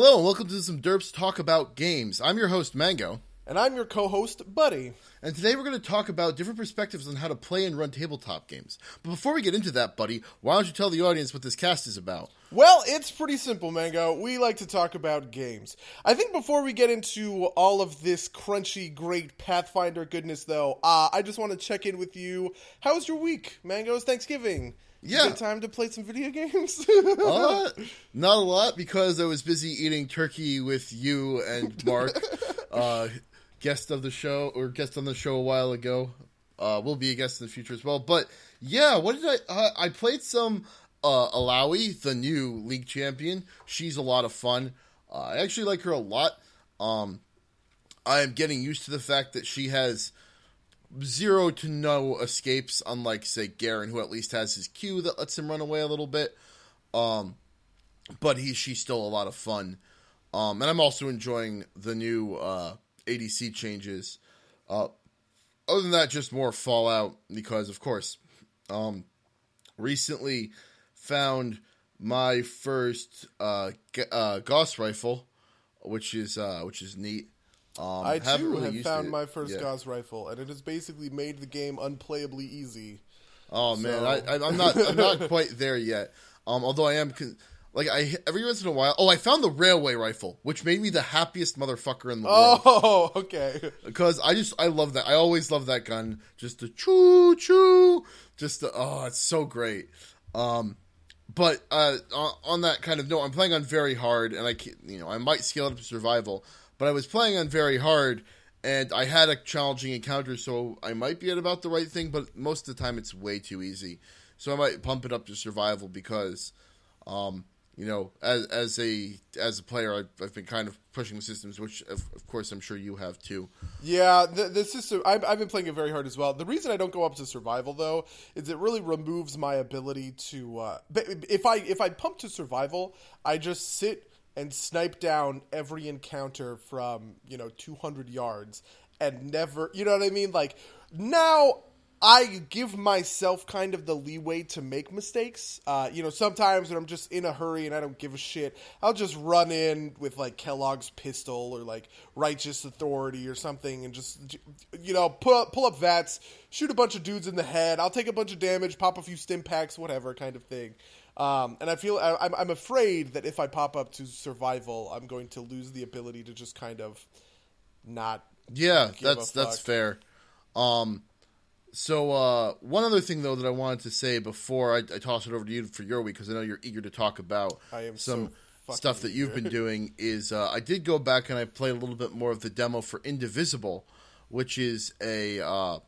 Hello and welcome to some Derps Talk About Games. I'm your host, Mango. And I'm your co host, Buddy. And today we're going to talk about different perspectives on how to play and run tabletop games. But before we get into that, Buddy, why don't you tell the audience what this cast is about? Well, it's pretty simple, Mango. We like to talk about games. I think before we get into all of this crunchy, great Pathfinder goodness, though, uh, I just want to check in with you. How was your week, Mango? It's Thanksgiving. Yeah. Time to play some video games? Uh, not a lot because I was busy eating turkey with you and Mark, uh, guest of the show or guest on the show a while ago. Uh, will be a guest in the future as well. But yeah, what did I? Uh, I played some uh, Illaoi, the new league champion. She's a lot of fun. Uh, I actually like her a lot. Um, I am getting used to the fact that she has zero to no escapes, unlike say Garen, who at least has his Q that lets him run away a little bit. Um, but he she's still a lot of fun. Um, and I'm also enjoying the new uh, ADC changes. Uh, other than that, just more Fallout because, of course, um, recently found my first uh, g- uh, Gauss rifle, which is uh, which is neat. Um, I too really have found my first yet. Gauss rifle, and it has basically made the game unplayably easy. Oh man, So- I, I, I'm not I'm not quite there yet. Um, although I am con- like I every once in a while. Oh, I found the railway rifle, which made me the happiest motherfucker in the world Oh, okay. because I just I love that. I always love that gun. Just the choo choo. Just the oh, it's so great. Um, but uh, on, on that kind of note, I'm playing on very hard, and I can you know I might scale it up to survival, but I was playing on very hard, and I had a challenging encounter, so I might be at about the right thing, but most of the time it's way too easy. So I might pump it up to survival because, um, you know, as as a as a player, I've, I've been kind of pushing the systems, which of, of course I'm sure you have too. Yeah, the, the system. I've, I've been playing it very hard as well. The reason I don't go up to survival though is it really removes my ability to. Uh, if I if I pump to survival, I just sit and snipe down every encounter from you know 200 yards and never. You know what I mean? Like now. I give myself kind of the leeway to make mistakes. Uh, you know, sometimes when I'm just in a hurry and I don't give a shit, I'll just run in with like Kellogg's pistol or like Righteous Authority or something and just, you know, pull up, pull up VATS, shoot a bunch of dudes in the head. I'll take a bunch of damage, pop a few stim packs, whatever kind of thing. Um, and I feel I, I'm, I'm afraid that if I pop up to survival, I'm going to lose the ability to just kind of not. Yeah, that's that's fair. Um, so uh, one other thing though that I wanted to say before I, I toss it over to you for your week because I know you're eager to talk about I am some so stuff that you've been doing is uh, I did go back and I played a little bit more of the demo for Indivisible, which is a uh,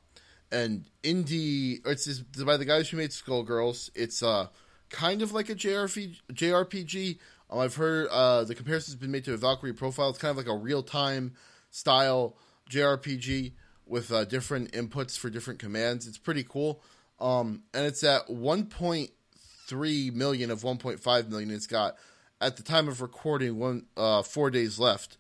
an indie. Or it's it's by the guys who made Skullgirls. It's uh, kind of like a JRPG. JRPG. Um, I've heard uh, the comparison's been made to a Valkyrie profile. It's kind of like a real time style JRPG with uh, different inputs for different commands. It's pretty cool. Um, and it's at 1.3 million of 1.5 million. It's got at the time of recording one uh, four days left.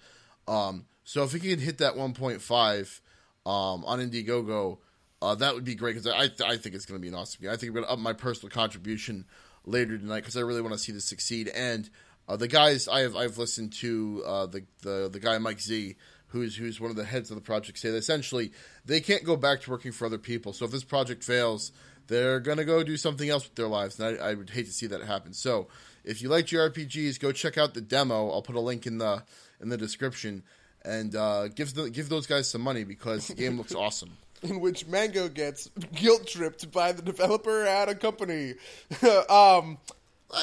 Um, so if we can hit that 1.5 um, on Indiegogo, uh, that would be great because I I think it's going to be an awesome game. I think I'm going to up my personal contribution later tonight because I really want to see this succeed. And uh, the guys I have I've listened to uh, the the the guy Mike Z. Who's, who's one of the heads of the project say that essentially they can't go back to working for other people. So if this project fails, they're gonna go do something else with their lives, and I, I would hate to see that happen. So if you like JRPGs, go check out the demo. I'll put a link in the in the description, and uh, give the, give those guys some money because the game looks awesome. In which Mango gets guilt tripped by the developer at a company. um,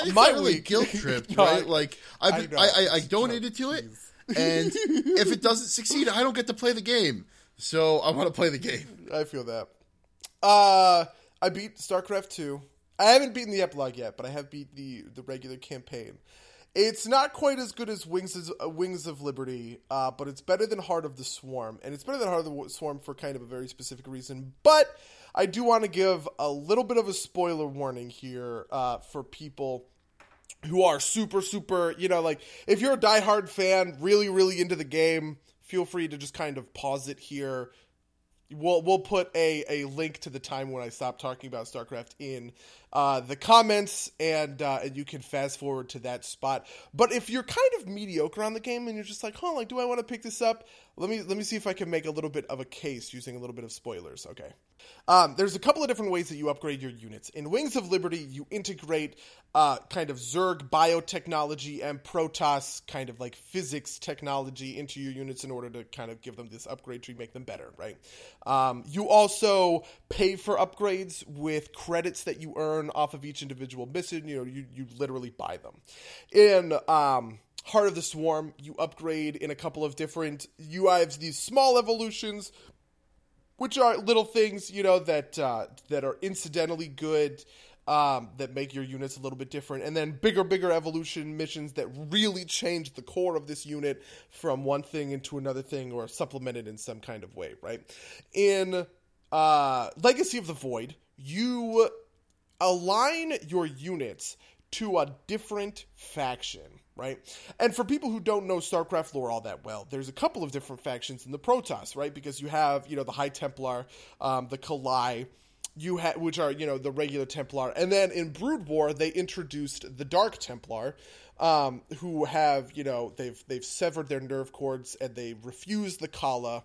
It's My really week- guilt tripped, No, right? I- like I I. I, I, donated to it, and if it doesn't succeed, I don't get to play the game. So I want to play the game. I feel that. Uh, I beat StarCraft 2. I haven't beaten the epilogue yet, but I have beat the the regular campaign. It's not quite as good as Wings of, uh, Wings of Liberty, uh, but it's better than Heart of the Swarm, and it's better than Heart of the Swarm for kind of a very specific reason. But I do want to give a little bit of a spoiler warning here uh, for people who are super, super, you know, like if you're a diehard fan, really, really into the game, feel free to just kind of pause it here, we'll we'll put a, a link to the time when I stopped talking about StarCraft in uh, the comments, and uh, and you can fast forward to that spot. But if you're kind of mediocre on the game and you're just like, huh, like, do I want to pick this up? Let me let me see if I can make a little bit of a case using a little bit of spoilers. Okay. Um, there's a couple of different ways that you upgrade your units. In Wings of Liberty, you integrate uh, kind of Zerg biotechnology and Protoss kind of like physics technology into your units in order to kind of give them this upgrade tree, make them better, right? Um, you also pay for upgrades with credits that you earn off of each individual mission. You know, you, you literally buy them. In um, Heart of the Swarm, you upgrade in a couple of different. Have these small evolutions which are little things you know that uh, that are incidentally good um, that make your units a little bit different. And then bigger bigger evolution missions that really change the core of this unit from one thing into another thing or supplement it in some kind of way right? In uh, legacy of the void you align your units to a different faction right? And for people who don't know StarCraft lore all that well, there's a couple of different factions in the Protoss, right? Because you have, you know, the High Templar, um, the Khalai, you ha- which are, you know, the regular Templar. And then in Brood War, they introduced the Dark Templar, um, who have, you know, they've they've severed their nerve cords and they refuse the Khala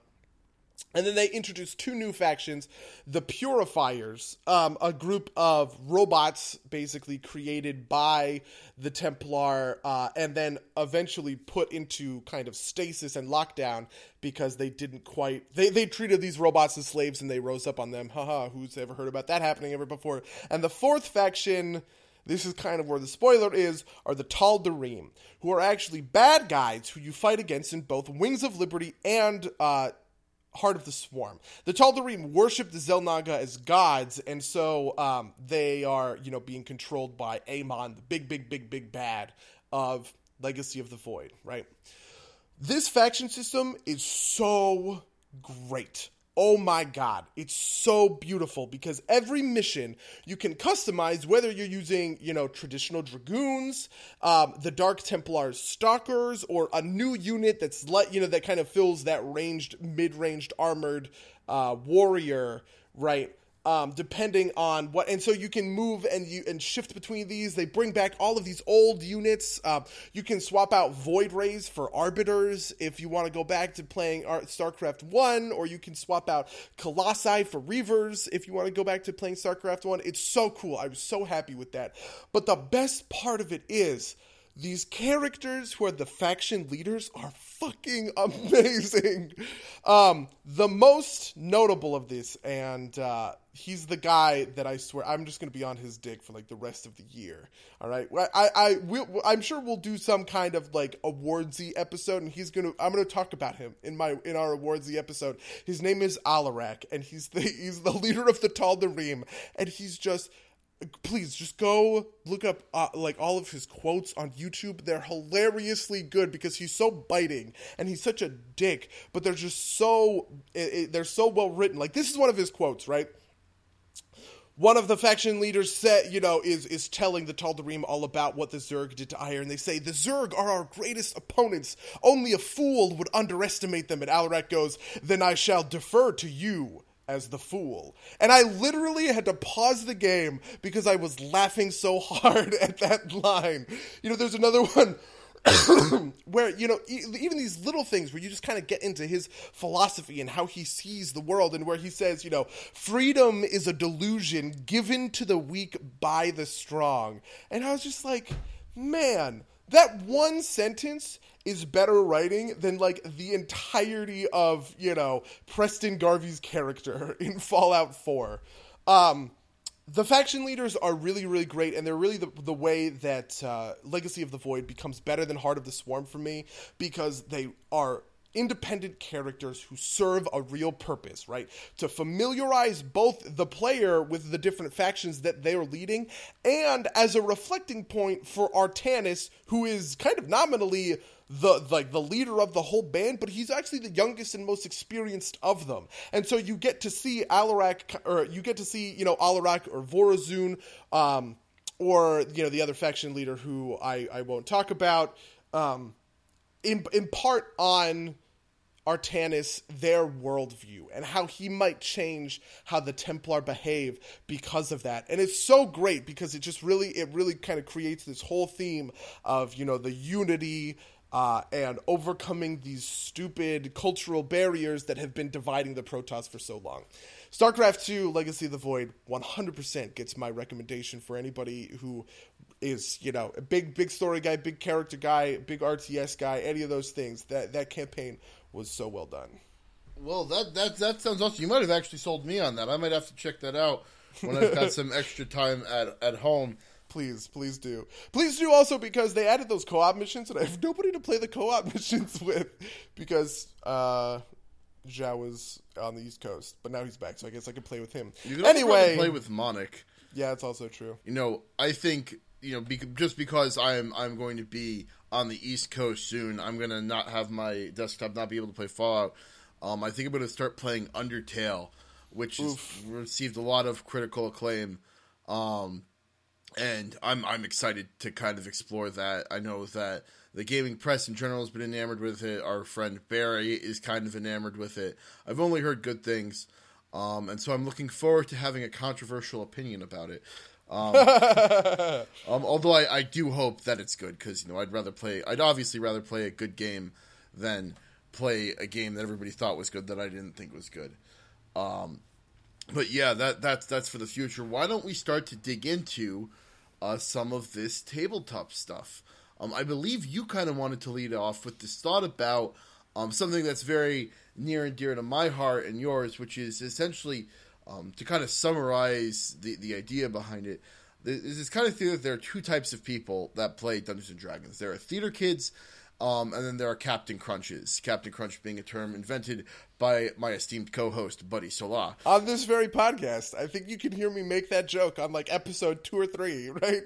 and then they introduced two new factions the Purifiers, um, a group of robots basically created by the Templar, uh, and then eventually put into kind of stasis and lockdown because they didn't quite. They, they treated these robots as slaves and they rose up on them. Haha, who's ever heard about that happening ever before? And the fourth faction this is kind of where the spoiler is, are the Tal'Darim, who are actually bad guys who you fight against in both Wings of Liberty and uh, Heart of the Swarm. The Tal'Darim worship the Xel'Naga as gods, and so um, they are, you know, being controlled by Amon, the big, big, big, big bad of Legacy of the Void, right? This faction system is so great oh my god. It's so beautiful because every mission you can customize whether you're using you know traditional dragoons um, the dark templars stalkers or a new unit that's let you know that kind of fills that ranged mid-ranged armored uh, warrior right um, depending on what and so you can move and you and shift between these. They bring back all of these old units. Uh, you can swap out void rays for arbiters if you want to go back to playing starcraft 1 or you can swap out colossi for reavers if you want to go back to playing starcraft 1 it's so cool. I was so happy with that. But the best part of it is these characters who are the faction leaders are fucking amazing. Um, the most notable of this, and uh, he's the guy that I swear I'm just going to be on his dick for like the rest of the year. All right, I, I, will, I'm sure we'll do some kind of like awardsy episode, and he's gonna, I'm gonna talk about him in my in our awardsy episode. His name is Alarak, and he's the he's the leader of the Tal'Darim, and he's just please just go look up uh, like all of his quotes on YouTube. They're hilariously good because he's so biting and he's such a dick, but they're just so it, it, they're so well written. Like this is one of his quotes, right? One of the faction leaders said, you know, is is telling the Tal'Darim all about what the Zerg did to Aiur. They say the Zerg are our greatest opponents. Only a fool would underestimate them. And Alarak goes, "Then I shall defer to you." as the fool. And I literally had to pause the game because I was laughing so hard at that line. You know, there's another one where you know even these little things where you just kind of get into his philosophy and how he sees the world and where he says you know freedom is a delusion given to the weak by the strong and i was just like man that one sentence is better writing than like the entirety of you know Preston Garvey's character in Fallout 4. Um, the faction leaders are really really great and they're really the, the way that uh, legacy of the void becomes better than heart of the swarm for me because they are independent characters who serve a real purpose, right? To familiarize both the player with the different factions that they are leading, and as a reflecting point for Artanis, who is kind of nominally the like the leader of the whole band, but he's actually the youngest and most experienced of them. And so you get to see Alarak, or you get to see you know Alarak or Vorazun, um, or you know the other faction leader who I I won't talk about. Um, in in part on Artanis their worldview and how he might change how the Templar behave because of that. And it's so great because it just really it really kind of creates this whole theme of, you know, the unity uh, and overcoming these stupid cultural barriers that have been dividing the Protoss for so long. StarCraft 2 Legacy of the Void 100% gets my recommendation for anybody who is, you know, a big big story guy, big character guy, big RTS guy, any of those things. That that campaign was so well done. Well, that that that sounds awesome. You might have actually sold me on that. I might have to check that out when I've got some extra time at at home. Please, please do. Please do also because they added those co-op missions and I have nobody to play the co-op missions with because uh Zhao was on the East Coast, but now he's back, so I guess I can play with him. You can anyway, play with Monic. Yeah, it's also true. You know, I think you know, be, just because I'm I'm going to be on the East Coast soon, I'm gonna not have my desktop not be able to play Fallout. Um, I think I'm gonna start playing Undertale, which has received a lot of critical acclaim. Um, and I'm I'm excited to kind of explore that. I know that the gaming press in general has been enamored with it. Our friend Barry is kind of enamored with it. I've only heard good things, um, and so I'm looking forward to having a controversial opinion about it. Um, um, although I, I do hope that it's good because you know I'd rather play. I'd obviously rather play a good game than play a game that everybody thought was good that I didn't think was good. Um, but yeah, that that's that's for the future. Why don't we start to dig into uh, some of this tabletop stuff? Um, I believe you kind of wanted to lead off with this thought about um, something that's very near and dear to my heart and yours, which is essentially um, to kind of summarize the, the idea behind it, there's this kind of theory that there are two types of people that play Dungeons and Dragons. There are theater kids, um, and then there are Captain Crunches. Captain Crunch being a term invented by my esteemed co-host Buddy Sola on this very podcast. I think you can hear me make that joke on like episode two or three, right?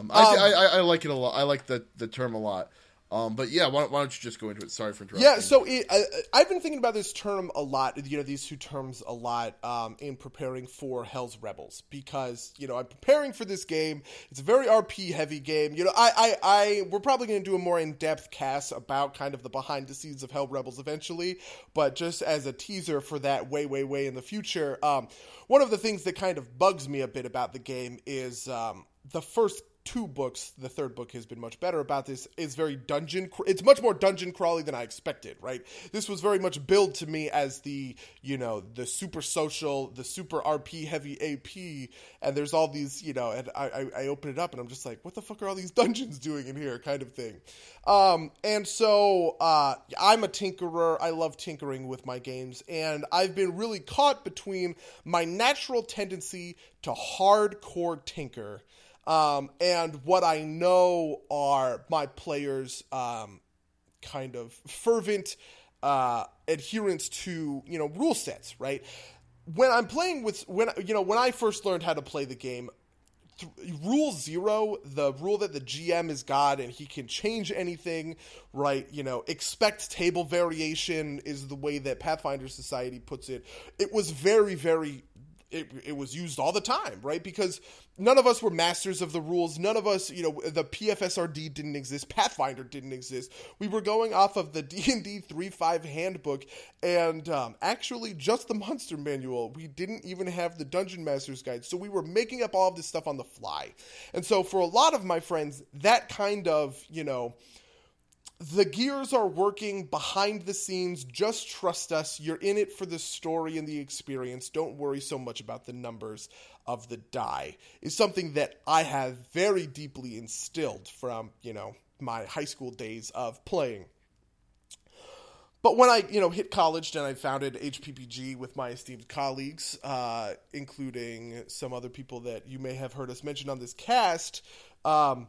Um, I, um, I, I, I, like it a lot. I like the the term a lot. Um, but yeah, why, why, don't you just go into it? Sorry for interrupting. Yeah, so it, I, have been thinking about this term a lot. You know, these two terms a lot um, in preparing for Hell's Rebels because you know I'm preparing for this game. It's a very RP heavy game. You know, I, I, I we're probably going to do a more in depth cast about kind of the behind the scenes of Hell Rebels eventually. But just as a teaser for that, way, way, way in the future, um, one of the things that kind of bugs me a bit about the game is um, the first two books, the third book has been much better about this. Is very dungeon. It's much more dungeon crawly than I expected. Right. This was very much billed to me as the you know the super social, the super RP heavy AP, and there's all these you know, and I I, I open it up and I'm just like, what the fuck are all these dungeons doing in here, kind of thing. Um, and so uh, I'm a tinkerer. I love tinkering with my games, and I've been really caught between my natural tendency to hardcore tinker um, and what I know are my players' um, kind of fervent uh, adherence to you know rule sets, right? When I'm playing with when you know when I first learned how to play the game, th- rule zero, the rule that the GM is God and he can change anything, right? You know, expect table variation is the way that Pathfinder Society puts it. It was very, very it, it was used all the time, right? Because none of us were masters of the rules. None of us, you know, the PFSRD didn't exist. Pathfinder didn't exist. We were going off of the D&D 3.5 handbook and um, actually just the monster manual. We didn't even have the Dungeon Master's Guide. So we were making up all of this stuff on the fly. And so for a lot of my friends, that kind of, you know, the gears are working behind the scenes. Just trust us. You're in it for the story and the experience. Don't worry so much about the numbers of the die. Is something that I have very deeply instilled from, you know, my high school days of playing. But when I, you know, hit college and I founded HPPG with my esteemed colleagues, uh, including some other people that you may have heard us mention on this cast, um,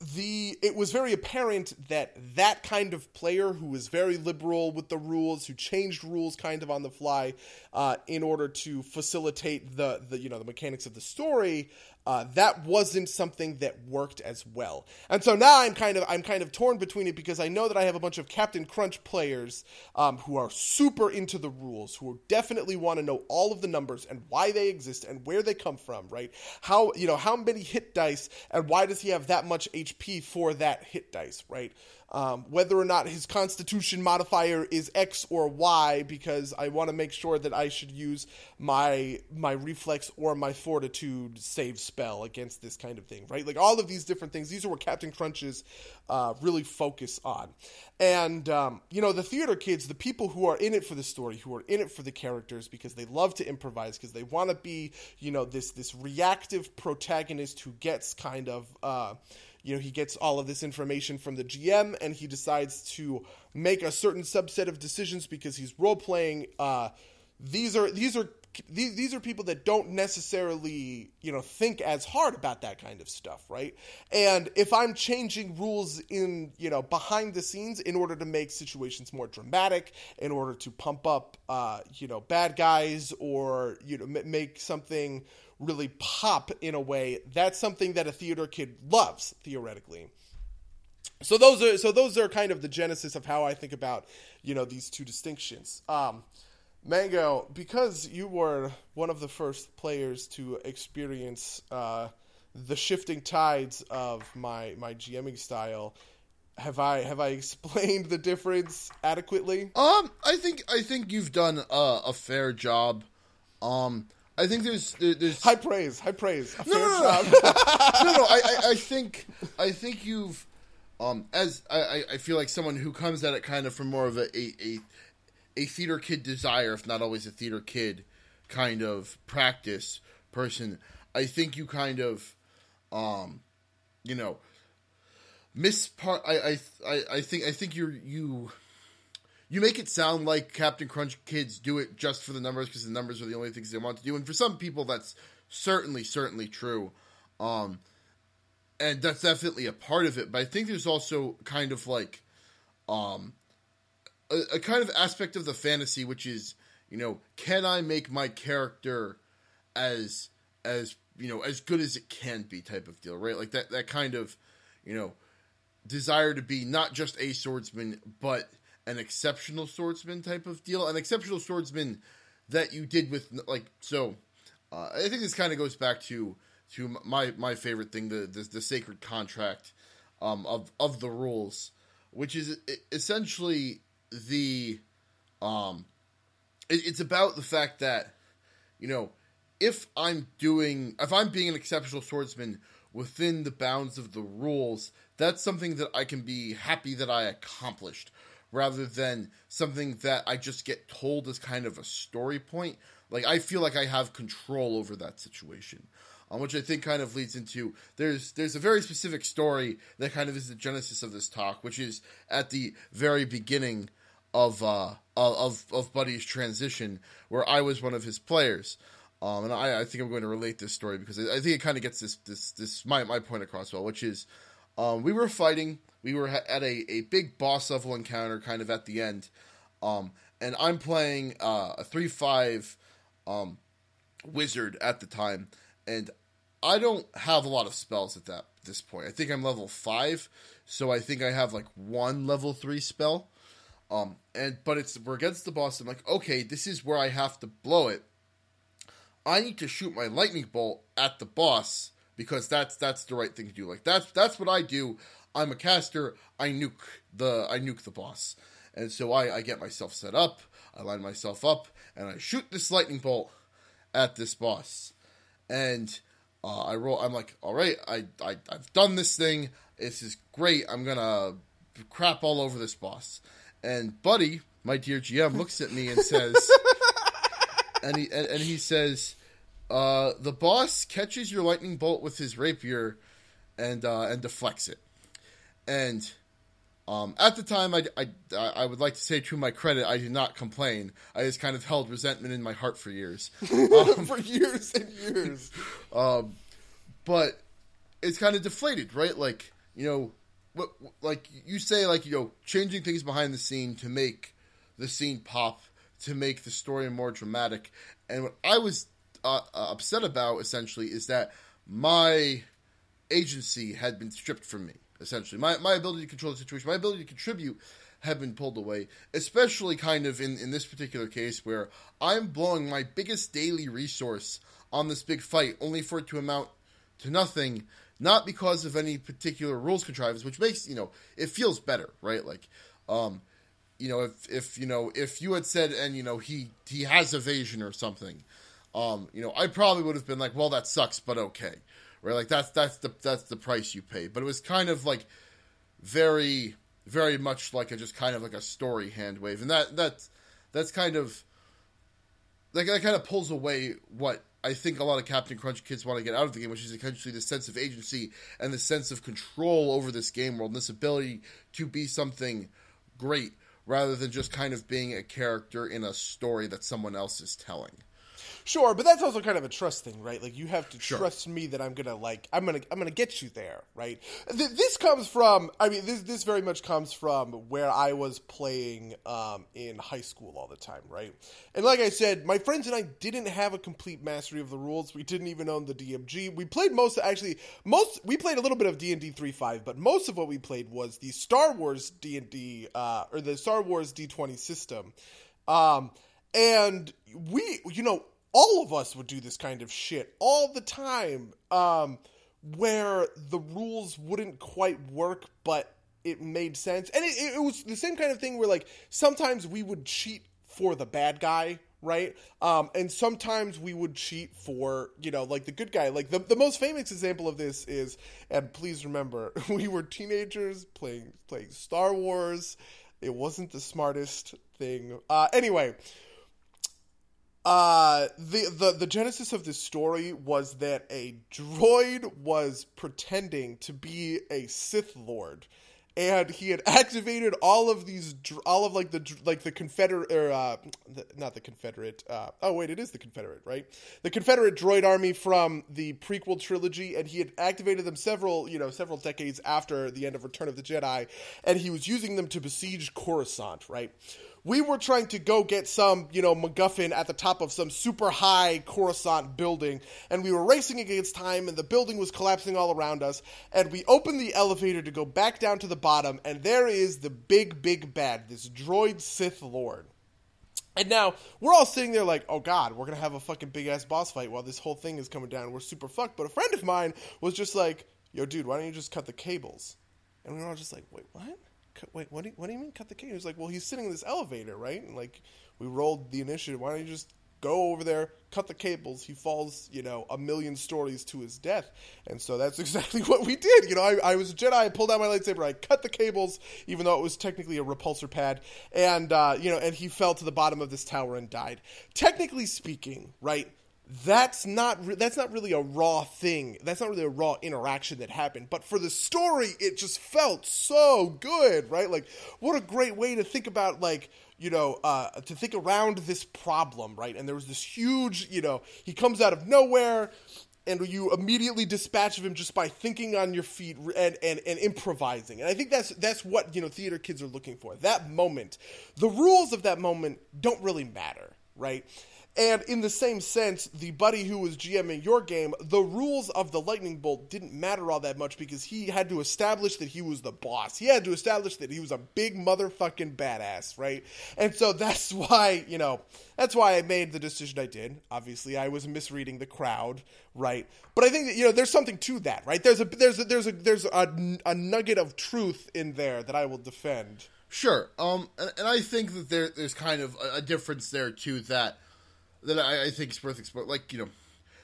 the it was very apparent that that kind of player who was very liberal with the rules, who changed rules kind of on the fly uh, in order to facilitate the the you know the mechanics of the story, uh, that wasn't something that worked as well. And so now I'm kind of I'm kind of torn between it because I know that I have a bunch of Captain Crunch players um, who are super into the rules, who definitely want to know all of the numbers and why they exist and where they come from, right? How you know how many hit dice and why does he have that much HP for that hit dice, right? Um, whether or not his constitution modifier is X or Y, because I want to make sure that I should use my my reflex or my fortitude save spell against this kind of thing, right? Like all of these different things. These are what Captain Crunches uh, really focus on, and um, you know the theater kids, the people who are in it for the story, who are in it for the characters, because they love to improvise, because they want to be, you know, this this reactive protagonist who gets kind of. Uh, you know he gets all of this information from the GM and he decides to make a certain subset of decisions because he's role playing. Uh, these are these are these, these are people that don't necessarily you know think as hard about that kind of stuff right and if i'm changing rules in you know behind the scenes in order to make situations more dramatic in order to pump up uh, you know bad guys or you know m- make something really pop in a way, that's something that a theater kid loves theoretically. So those are so those are kind of the genesis of how I think about you know these two distinctions. Um, Mango, because you were one of the first players to experience uh, the shifting tides of my my GMing style, have I have I explained the difference adequately? Um, I think I think you've done a, a fair job. Um, I think there's there's high praise, high praise. no, no, no, no. no. I, I, I think I think you've um as I, I feel like someone who comes at it kind of from more of a a, a, a theater kid desire, if not always a theater kid kind of practice person. I think you kind of um you know miss part. I I I I think I think you're you you make it sound like Captain Crunch kids do it just for the numbers because the numbers are the only things they want to do, and for some people that's certainly certainly true, um, and that's definitely a part of it. But I think there's also kind of like, um, a, a kind of aspect of the fantasy which is you know can I make my character as as you know as good as it can be type of deal, right? Like that that kind of you know desire to be not just a swordsman but an exceptional swordsman type of deal, an exceptional swordsman that you did with like so. Uh, I think this kind of goes back to to my my favorite thing, the the, the sacred contract um, of of the rules, which is essentially the um, it, it's about the fact that you know if I'm doing if I'm being an exceptional swordsman within the bounds of the rules, that's something that I can be happy that I accomplished rather than something that I just get told as kind of a story point. Like I feel like I have control over that situation. Um, which I think kind of leads into there's there's a very specific story that kind of is the genesis of this talk, which is at the very beginning of uh, of of Buddy's transition, where I was one of his players. Um, and I, I, think I'm going to relate this story because I, I think it kind of gets this this this my my point across well, which is um, we were fighting we were at a, a big boss level encounter kind of at the end. Um, and I'm playing uh, a 3 5 um, wizard at the time. And I don't have a lot of spells at that this point. I think I'm level 5. So I think I have like one level 3 spell. Um, and but it's we're against the boss. I'm like, okay, this is where I have to blow it. I need to shoot my lightning bolt at the boss because that's that's the right thing to do. Like that's that's what I do. I'm a caster. I nuke the I nuke the boss, and so I, I get myself set up. I line myself up, and I shoot this lightning bolt at this boss, and uh, I roll. I'm like, all right, I, I I've done this thing. This is great. I'm gonna crap all over this boss. And Buddy, my dear GM, looks at me and says, and he and, and he says, uh, the boss catches your lightning bolt with his rapier, and uh, and deflects it. And um, at the time, I, I, I would like to say to my credit, I did not complain. I just kind of held resentment in my heart for years. Um, for years and years. Um, but it's kind of deflated, right? Like, you know, what, like you say, like, you know, changing things behind the scene to make the scene pop, to make the story more dramatic. And what I was uh, uh upset about, essentially, is that my agency had been stripped from me essentially. My, my ability to control the situation, my ability to contribute had been pulled away, especially kind of in, in this particular case where I'm blowing my biggest daily resource on this big fight only for it to amount to nothing not because of any particular rules contrivance, which makes you know it feels better, right? Like, um, you know, if if you know if you had said and you know he he has evasion or something, um, you know, I probably would have been like, well, that sucks, but okay, right? Like that's that's the that's the price you pay. But it was kind of like very very much like a just kind of like a story hand wave, and that that's that's kind of that, that kind of pulls away what I think a lot of Captain Crunch kids want to get out of the game, which is essentially the sense of agency and the sense of control over this game world and this ability to be something great rather than just kind of being a character in a story that someone else is telling. Sure, but that's also kind of a trust thing, right? Like you have to Sure. trust me that I'm gonna like I'm gonna I'm gonna get you there, right? Th- this comes from I mean this this very much comes from where I was playing um, in high school all the time, right? And like I said, my friends and I didn't have a complete mastery of the rules. We didn't even own the DMG. We played most actually most we played a little bit of D and D three five, but most of what we played was the Star Wars D and D uh, or the Star Wars D twenty system. Um, and we, you know, all of us would do this kind of shit all the time, um, where the rules wouldn't quite work, but it made sense. And it, it was the same kind of thing where, like, sometimes we would cheat for the bad guy. Right, um, and sometimes we would cheat for you know like the good guy. Like the the most famous example of this is, and please remember, we were teenagers playing playing Star Wars. It wasn't the smartest thing. Uh, anyway, uh, the, the the genesis of this story was that a droid was pretending to be a Sith Lord, and he had activated all of these, all of like the like the Confederate, or uh, the, not the Confederate. Uh, oh wait, it is the Confederate, right? The Confederate droid army from the prequel trilogy, and he had activated them several, you know, several decades after the end of Return of the Jedi, and he was using them to besiege Coruscant, right? We were trying to go get some, you know, MacGuffin at the top of some super high Coruscant building, and we were racing against time, and the building was collapsing all around us. And we opened the elevator to go back down to the bottom, and there is the big, big bad, this droid Sith Lord. And now we're all sitting there like, oh god, we're gonna have a fucking big ass boss fight while this whole thing is coming down. We're super fucked. But a friend of mine was just like, yo, dude, why don't you just cut the cables? And we were all just like, wait, what? Wait, what do you, what do you mean cut the cable? He was like, well, he's sitting in this elevator, right? And like, we rolled the initiative. Why don't you just go over there, cut the cables? He falls, you know, a million stories to his death. And so that's exactly what we did. You know, I, I was a Jedi. I pulled out my lightsaber. I cut the cables, even though it was technically a repulsor pad. And, uh, you know, and he fell to the bottom of this tower and died. Technically speaking, right? That's not re- that's not really a raw thing. That's not really a raw interaction that happened. But for the story, it just felt so good, right? Like what a great way to think about like you know uh, to think around this problem, right? And there was this huge, you know, he comes out of nowhere. And you immediately dispatch of him just by thinking on your feet and, and, and improvising. And I think that's that's what you know theater kids are looking for. That moment, the rules of that moment don't really matter, right? And in the same sense, the buddy who was GMing your game, the rules of the lightning bolt didn't matter all that much because he had to establish that he was the boss. He had to establish that he was a big motherfucking badass, right? And so that's why, you know, that's why I made the decision I did. Obviously, I was misreading the crowd, right? But I think that you know, there's something to that, right? There's a there's a, there's a there's a, a nugget of truth in there that I will defend. Sure. Um, and, and I think that there, there's kind of a, a difference there too that that I, I think is worth exploring. Like you know,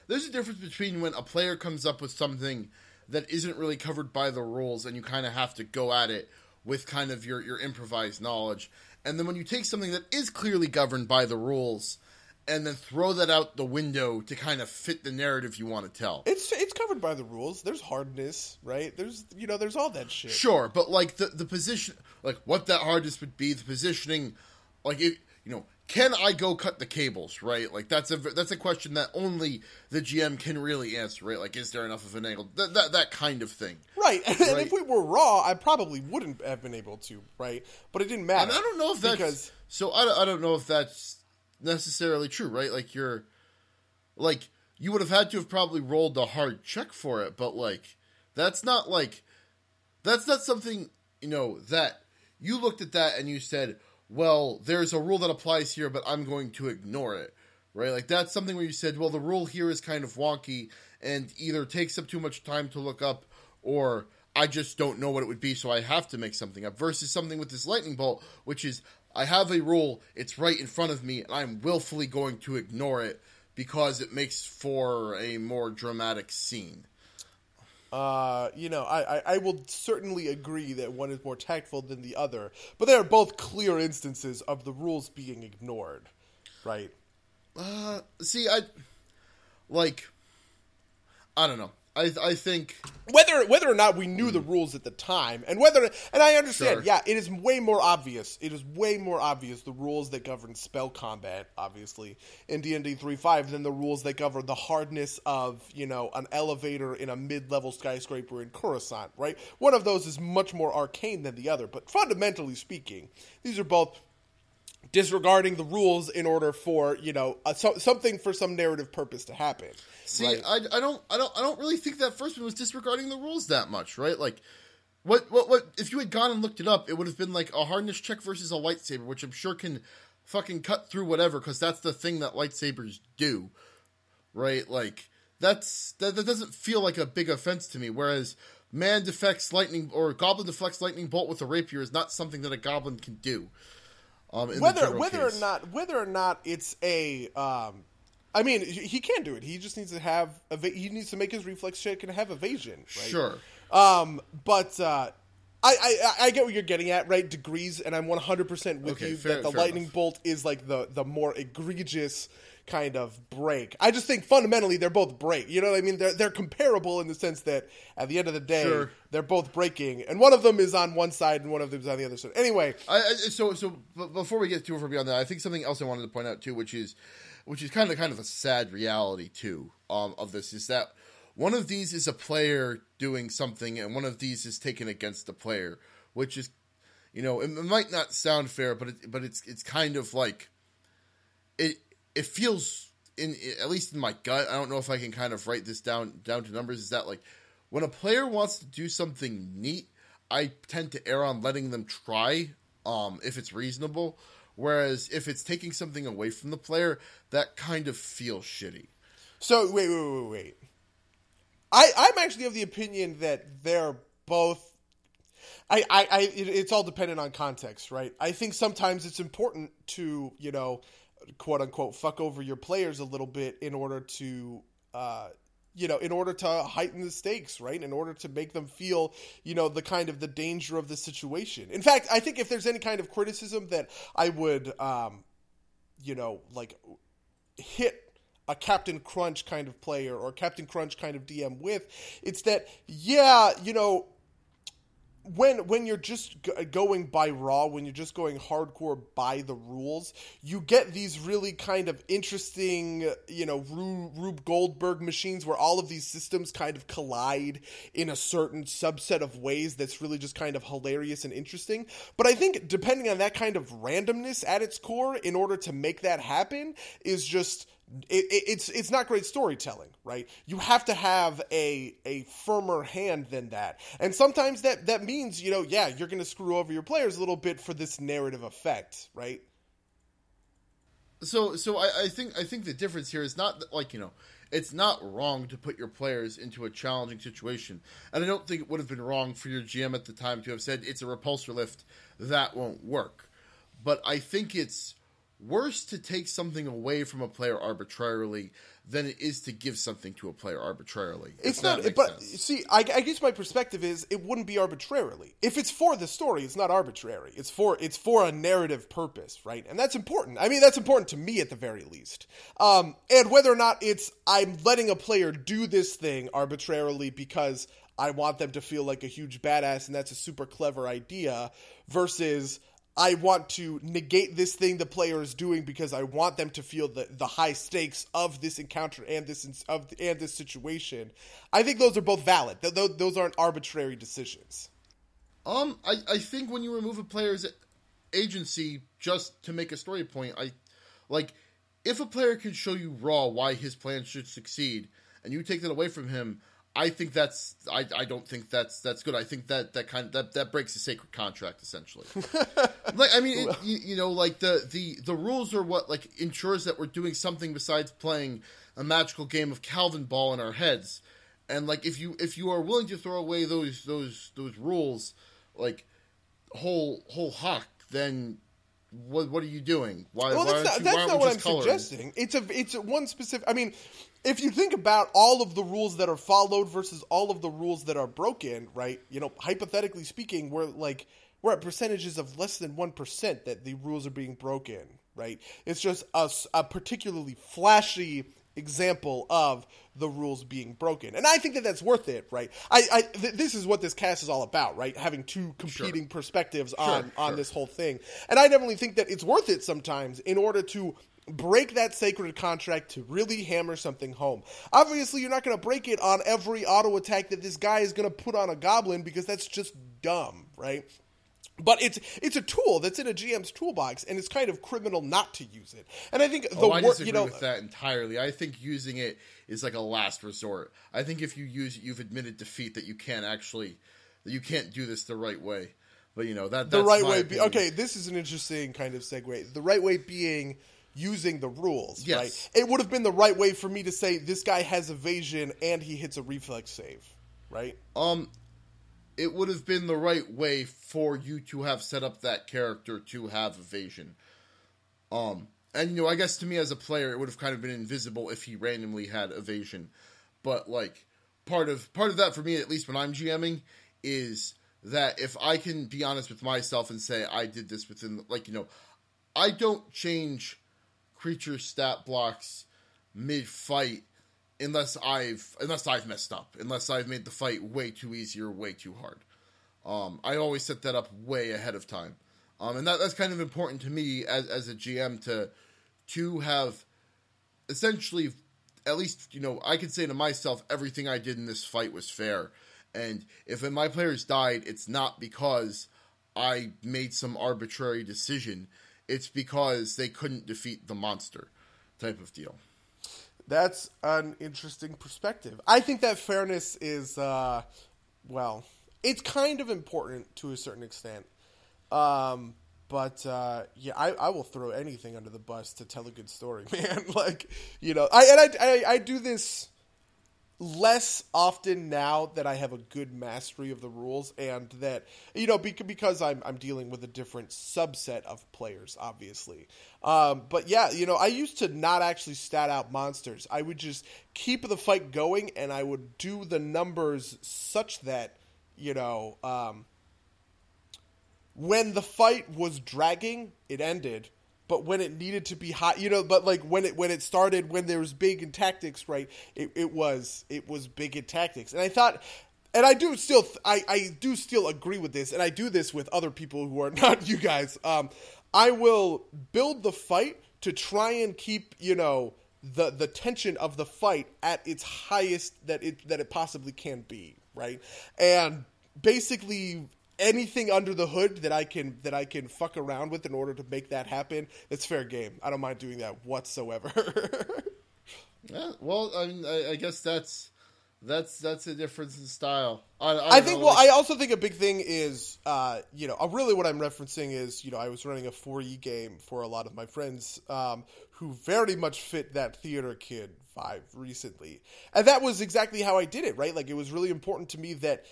there's a difference between when a player comes up with something that isn't really covered by the rules, and you kind of have to go at it with kind of your your improvised knowledge, and then when you take something that is clearly governed by the rules. And then throw that out the window to kind of fit the narrative you want to tell. It's it's covered by the rules. There's hardness, right? There's you know, there's all that shit. Sure, but like the the position, like what that hardness would be, the positioning, like if you know, can I go cut the cables? Right, like that's a that's a question that only the GM can really answer. Right, like is there enough of an angle? That that, that kind of thing. Right. And Right. if we were raw, I probably wouldn't have been able to, right? But it didn't matter. And I don't know if that's because so. I I don't know if that's necessarily true. Right, like you're like you would have had to have probably rolled a hard check for it, but like that's not like that's not something you know that you looked at that and you said, well, there's a rule that applies here, but I'm going to ignore it. right? Like that's something where you said, well, the rule here is kind of wonky and either takes up too much time to look up or I just don't know what it would be, so I have to make something up. Versus something with this lightning bolt, which is I have a rule, it's right in front of me, and I'm willfully going to ignore it because it makes for a more dramatic scene. Uh, you know, I, I, I will certainly agree that one is more tactful than the other, but they are both clear instances of the rules being ignored, right? Uh, see, I like, I don't know. I I think whether whether or not we knew the hmm. rules at the time, and whether and I understand, Sure. yeah, it is way more obvious. It is way more obvious the rules that govern spell combat, obviously, in D and D three five than the rules that govern the hardness of you know an elevator in a mid level skyscraper in Coruscant. Right, one of those is much more arcane than the other, but fundamentally speaking, these are both disregarding the rules in order for you know a, so, something for some narrative purpose to happen. See, right? I, I don't I don't I don't really think that first one was disregarding the rules that much, right? Like what what what if you had gone and looked it up, it would have been like a hardness check versus a lightsaber, which I'm sure can fucking cut through whatever cuz that's the thing that lightsabers do. Right? Like that's that, that doesn't feel like a big offense to me whereas man deflects lightning or goblin deflects lightning bolt with a rapier is not something that a goblin can do. Um, in whether whether case. or not whether or not it's a um I mean he can do it. He just needs to have eva- he needs to make his reflex check and have evasion, right? Sure. Um but uh I, I, I get what you're getting at, right? Degrees, and I'm 100% with Okay, you fair- that the lightning enough. bolt is like the, the more egregious kind of break. I just think fundamentally they're both break. You know what I mean? They're they're comparable in the sense that at the end of the day, Sure. they're both breaking, and one of them is on one side and one of them is on the other side. Anyway, I, I so so before we get too far beyond that, I think something else I wanted to point out too, which is which is kind of kind of a sad reality too um, of this is that one of these is a player doing something, and one of these is taken against the player, which is you know it, it might not sound fair, but it, but it's it's kind of like it it feels in at least in my gut. I don't know if I can kind of write this down down to numbers. Is that like when a player wants to do something neat, I tend to err on letting them try um, if it's reasonable. Whereas if it's taking something away from the player, that kind of feels shitty. So wait, wait, wait, wait. I I'm actually of the opinion that they're both. I, I, I it, it's all dependent on context, right? I think sometimes it's important to you know, quote unquote, fuck over your players a little bit in order to. Uh, you know, in order to heighten the stakes, right? In order to make them feel, you know, the kind of the danger of the situation. In fact, I think if there's any kind of criticism that I would, um, you know, like hit a Captain Crunch kind of player or Captain Crunch kind of DM with, it's that yeah, you know, when when you're just g- going by raw, when you're just going hardcore by the rules, you get these really kind of interesting, you know, Ru- Rube Goldberg machines where all of these systems kind of collide in a certain subset of ways that's really just kind of hilarious and interesting. But I think depending on that kind of randomness at its core, in order to make that happen, is just it, it- it's it's not great storytelling, right? You have to have a a firmer hand than that, and sometimes that that means you know, yeah, you're going to screw over your players a little bit for this narrative effect, right? So so I, I think I think the difference here is not that, like you know it's not wrong to put your players into a challenging situation, and I don't think it would have been wrong for your GM at the time to have said it's a repulsor lift that won't work. But I think it's worse to take something away from a player arbitrarily than it is to give something to a player arbitrarily. It's not, but sense. see, I, I guess my perspective is it wouldn't be arbitrarily. If it's for the story, it's not arbitrary. It's for it's for a narrative purpose, right? And that's important. I mean, that's important to me at the very least. Um, and whether or not it's I'm letting a player do this thing arbitrarily because I want them to feel like a huge badass, and that's a super clever idea, versus I want to negate this thing the player is doing because I want them to feel the, the high stakes of this encounter and this of and this situation. I think those are both valid. Th- th- those aren't arbitrary decisions. Um, I, I think when you remove a player's agency just to make a story point, I like if a player can show you raw why his plan should succeed, and you take that away from him, I think that's I, I don't think that's that's good. I think that that kind of, that that breaks a sacred contract essentially. like I mean, it, you, you know, like the the the rules are what like ensures that we're doing something besides playing a magical game of Calvin ball in our heads. And like if you if you are willing to throw away those those those rules, like whole whole hawk, then what what are you doing? Why? Well, why that's not, you, that's aren't what I'm coloring? suggesting. It's a it's a one specific. I mean, if you think about all of the rules that are followed versus all of the rules that are broken, right? You know, hypothetically speaking, we're like we're at percentages of less than one percent that the rules are being broken, right? It's just a, a particularly flashy example of the rules being broken, and I think that that's worth it, right? I, I th- this is what this cast is all about, right? Having two competing perspectives on on sure. this whole thing, and I definitely think that it's worth it sometimes in order to break that sacred contract to really hammer something home. Obviously, you're not going to break it on every auto attack that this guy is going to put on a goblin because that's just dumb, right? But it's it's a tool that's in a GM's toolbox, and it's kind of criminal not to use it. And I think the Oh, I wor- disagree you know with that entirely. I think using it is like a last resort. I think if you use it, you've admitted defeat that you can't actually that you can't do this the right way. But you know that the right way. Be, okay, this is an interesting kind of segue. The right way being using the rules. Yes. Right. It would have been the right way for me to say this guy has evasion and he hits a reflex save. Right. Um, it would have been the right way for you to have set up that character to have evasion. Um, and you know, I guess to me as a player, it would have kind of been invisible if he randomly had evasion. But like part of part of that for me, at least when I'm GMing, is that if I can be honest with myself and say I did this within, like you know, I don't change creature stat blocks mid fight unless I've unless I've messed up, unless I've made the fight way too easy or way too hard. Um, I always set that up way ahead of time, um, and that, that's kind of important to me as as a GM to to have essentially at least you know I can say to myself everything I did in this fight was fair, and if my players died, it's not because I made some arbitrary decision. It's because they couldn't defeat the monster, type of deal. That's an interesting perspective. I think that fairness is, uh, well, it's kind of important to a certain extent. Um, but uh, yeah, I, I will throw anything under the bus to tell a good story, man. like you know, I and I, I I do this less often now that I have a good mastery of the rules and that you know because I'm I'm dealing with a different subset of players obviously. Um, but yeah, you know, I used to not actually stat out monsters. I would just keep the fight going and I would do the numbers such that you know um, when the fight was dragging, it ended. But when it needed to be hot, you know, but like when it when it started, when there was big in tactics, right? It, it was it was big in tactics, and I thought, and I do still I I do still agree with this, and I do this with other people who are not you guys. Um, I will build the fight to try and keep you know the the tension of the fight at its highest that it that it possibly can be, right? And basically anything under the hood that I can that I can fuck around with in order to make that happen, it's fair game. I don't mind doing that whatsoever. Yeah, well, I mean, I, I guess that's that's that's a difference in style. I, I, think. know, Well, like- I also think a big thing is, uh, you know, uh, really what I'm referencing is, you know, I was running a 4E game for a lot of my friends um, who very much fit that theater kid vibe recently, and that was exactly how I did it. Right, like it was really important to me that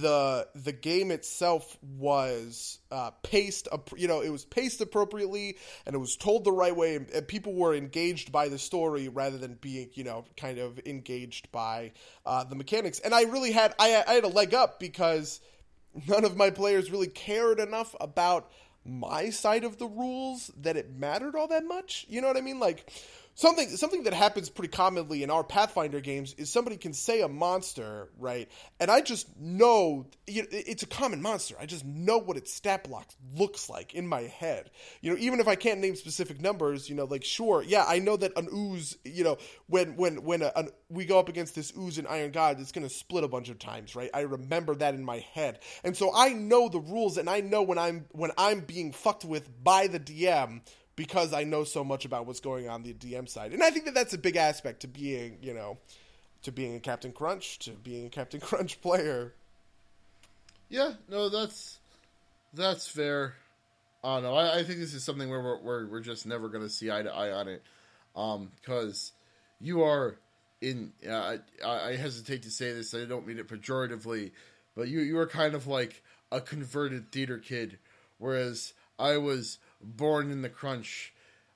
the the game itself was uh, paced, you know, it was paced appropriately, and it was told the right way, and, and people were engaged by the story rather than being, you know, kind of engaged by uh, the mechanics. And I really had I, I had a leg up because none of my players really cared enough about my side of the rules that it mattered all that much. You know what I mean? Like something something that happens pretty commonly in our Pathfinder games is somebody can say a monster, right? And I just know you know, it's a common monster. I just know what its stat block looks like in my head. You know, even if I can't name specific numbers, you know, like sure, yeah, I know that an ooze, you know, when when when a, an, we go up against this ooze in Iron God, it's going to split a bunch of times, right? I remember that in my head, and so I know the rules, and I know when I'm when I'm being fucked with by the DM because I know so much about what's going on the DM side, and I think that that's a big aspect to being, you know, to being a Captain Crunch to being a Captain Crunch player. Yeah, no, that's that's fair. I don't know. I, I think this is something where we're, we're, we're just never going to see eye to eye on it. Because um, you are in. Uh, I, I hesitate to say this. I don't mean it pejoratively, but you you are kind of like a converted theater kid, whereas I was born in the crunch.